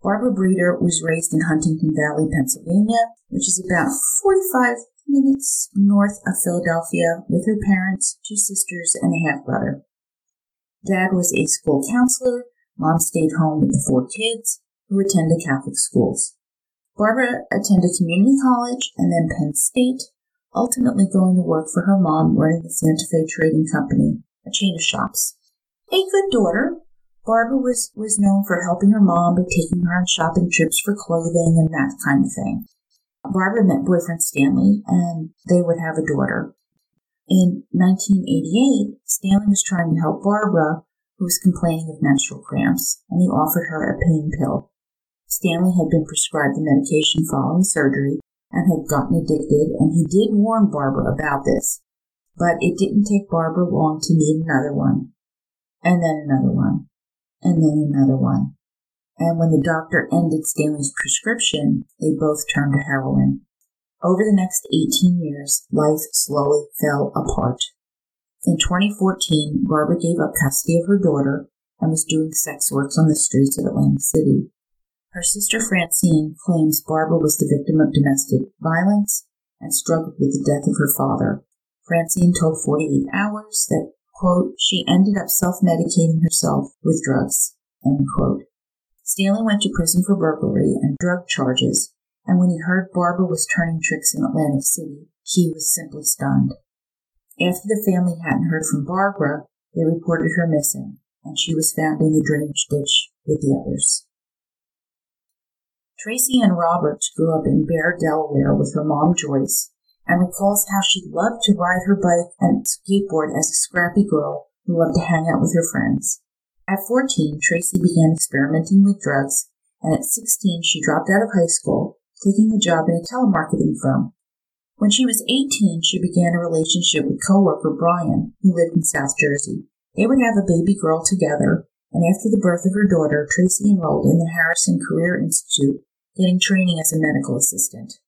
Barbara Breidor was raised in Huntingdon Valley, Pennsylvania, which is about 45 minutes north of Philadelphia, with her parents, two sisters, and a half brother. Dad was a school counselor Mom stayed home with the four kids who attended Catholic schools. Barbara attended community college and then Penn State, ultimately going to work for her mom running the Santa Fe Trading Company, a chain of shops. A good daughter, Barbara was, was known for helping her mom by taking her on shopping trips for clothing and that kind of thing. Barbara met boyfriend Stanley and they would have a daughter. In 1988, Stanley was trying to help Barbara who was complaining of menstrual cramps, and he offered her a pain pill. Stanley had been prescribed the medication following surgery and had gotten addicted, and he did warn Barbara about this. But it didn't take Barbara long to need another one, and then another one, and then another one. And when the doctor ended Stanley's prescription, they both turned to heroin. Over the next 18 years, life slowly fell apart. In 2014, Barbara gave up custody of her daughter and was doing sex works on the streets of Atlantic City. Her sister Francine claims Barbara was the victim of domestic violence and struggled with the death of her father. Francine told 48 Hours that, quote, she ended up self-medicating herself with drugs, end quote. Stanley went to prison for burglary and drug charges, and when he heard Barbara was turning tricks in Atlantic City, he was simply stunned. After the family hadn't heard from Barbara, they reported her missing, and she was found in the drainage ditch with the others. Tracy Ann Roberts grew up in Bear, Delaware with her mom Joyce and recalls how she loved to ride her bike and skateboard as a scrappy girl who loved to hang out with her friends. At 14, Tracy began experimenting with drugs, and at 16, she dropped out of high school, taking a job in a telemarketing firm when she was 18, she began a relationship with coworker Brian, who lived in South Jersey. They would have a baby girl together, and after the birth of her daughter, Tracy enrolled in the Harrison Career Institute, getting training as a medical assistant.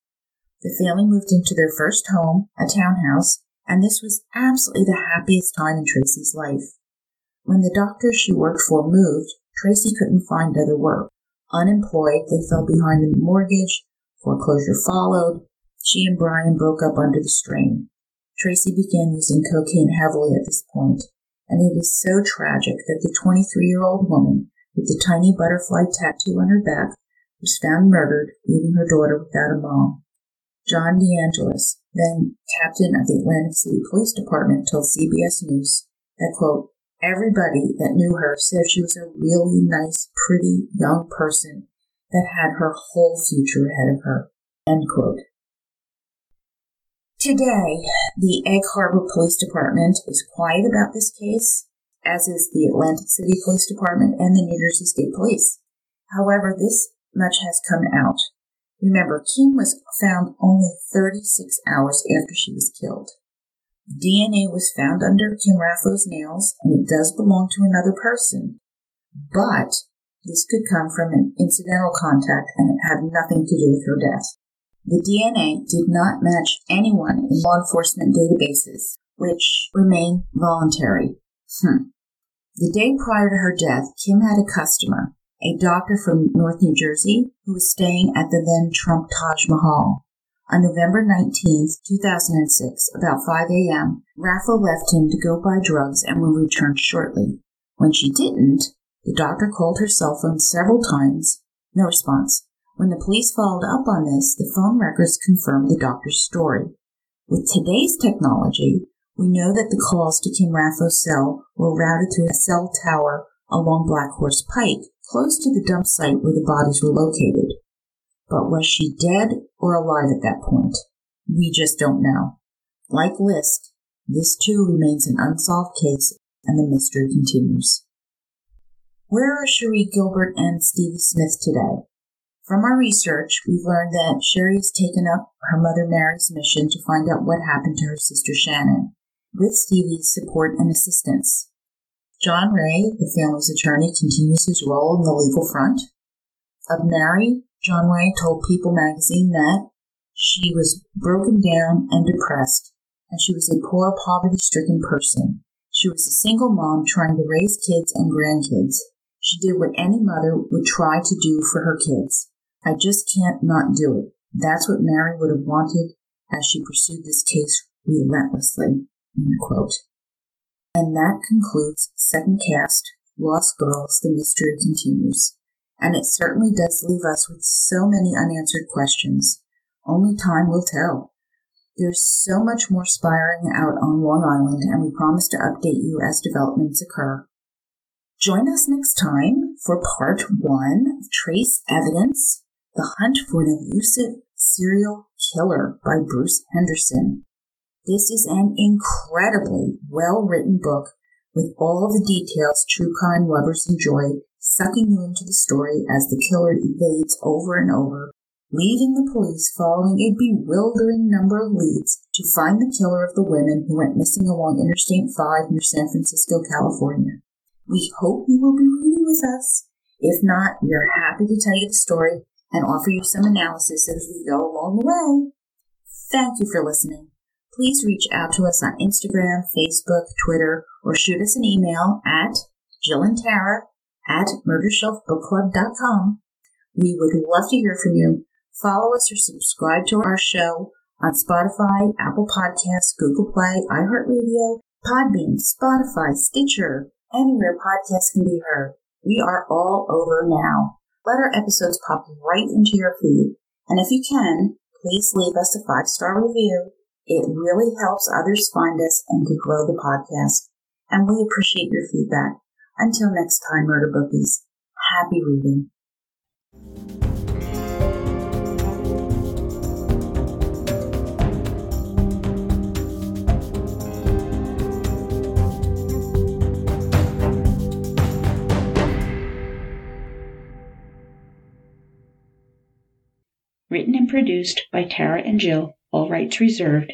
The family moved into their first home, a townhouse, and this was absolutely the happiest time in Tracy's life. When the doctor she worked for moved, Tracy couldn't find other work. Unemployed, they fell behind in the mortgage, foreclosure followed, she and Brian broke up under the strain. Tracy began using cocaine heavily at this point, and it is so tragic that the 23 year old woman with the tiny butterfly tattoo on her back was found murdered, leaving her daughter without a mom. John DeAngelis, then captain of the Atlantic City Police Department, told CBS News that, quote, everybody that knew her said she was a really nice, pretty young person that had her whole future ahead of her, end quote. Today, the Egg Harbor Police Department is quiet about this case, as is the Atlantic City Police Department and the New Jersey State Police. However, this much has come out. Remember, Kim was found only 36 hours after she was killed. DNA was found under Kim Raffo's nails, and it does belong to another person. But this could come from an incidental contact and it had nothing to do with her death. The DNA did not match anyone in law enforcement databases, which remain voluntary. Hmm. The day prior to her death, Kim had a customer, a doctor from North New Jersey, who was staying at the then Trump Taj Mahal. On November 19, 2006, about 5 a.m., Raffo left him to go buy drugs and will return shortly. When she didn't, the doctor called her cell phone several times. No response. When the police followed up on this, the phone records confirmed the doctor's story. With today's technology, we know that the calls to Kim Raffo's cell were routed through a cell tower along Black Horse Pike, close to the dump site where the bodies were located. But was she dead or alive at that point? We just don't know. Like Lisk, this too remains an unsolved case and the mystery continues. Where are Sherre Gilbert and Stevie Smith today? From our research, we've learned that Sherre has taken up her mother Mary's mission to find out what happened to her sister Shannan, with Stevie's support and assistance. John Ray, the family's attorney, continues his role in the legal front. Of Mary, John Ray told People magazine that she was broken down and depressed, and she was a poor, poverty stricken person. She was a single mom trying to raise kids and grandkids. She did what any mother would try to do for her kids. I just can't not do it. That's what Mary would have wanted as she pursued this case relentlessly. And that concludes Second Cast, Lost Girls, The Mystery Continues. And it certainly does leave us with so many unanswered questions. Only time will tell. There's so much more spiring out on Long Island, and we promise to update you as developments occur. Join us next time for part one of Trace Evidence the Hunt for an Elusive Serial Killer by Bruce Henderson. This is an incredibly well written book with all the details true crime lovers enjoy, sucking you into the story as the killer evades over and over, leaving the police following a bewildering number of leads to find the killer of the women who went missing along Interstate 5 near San Francisco, California. We hope you will be reading with us. If not, we are happy to tell you the story and offer you some analysis as we go along the way. Thank you for listening. Please reach out to us on Instagram, Facebook, Twitter, or shoot us an email at Jill and Tara at murdershelfbookclub.com. We would love to hear from you. Follow us or subscribe to our show on Spotify, Apple Podcasts, Google Play, iHeartRadio, Podbean, Spotify, Stitcher, anywhere podcasts can be heard. We are all over now. Let our episodes pop right into your feed. And if you can, please leave us a five star review. It really helps others find us and to grow the podcast. And we appreciate your feedback. Until next time, Murder Bookies, happy reading. Written and produced by Tara and Jill, all rights reserved,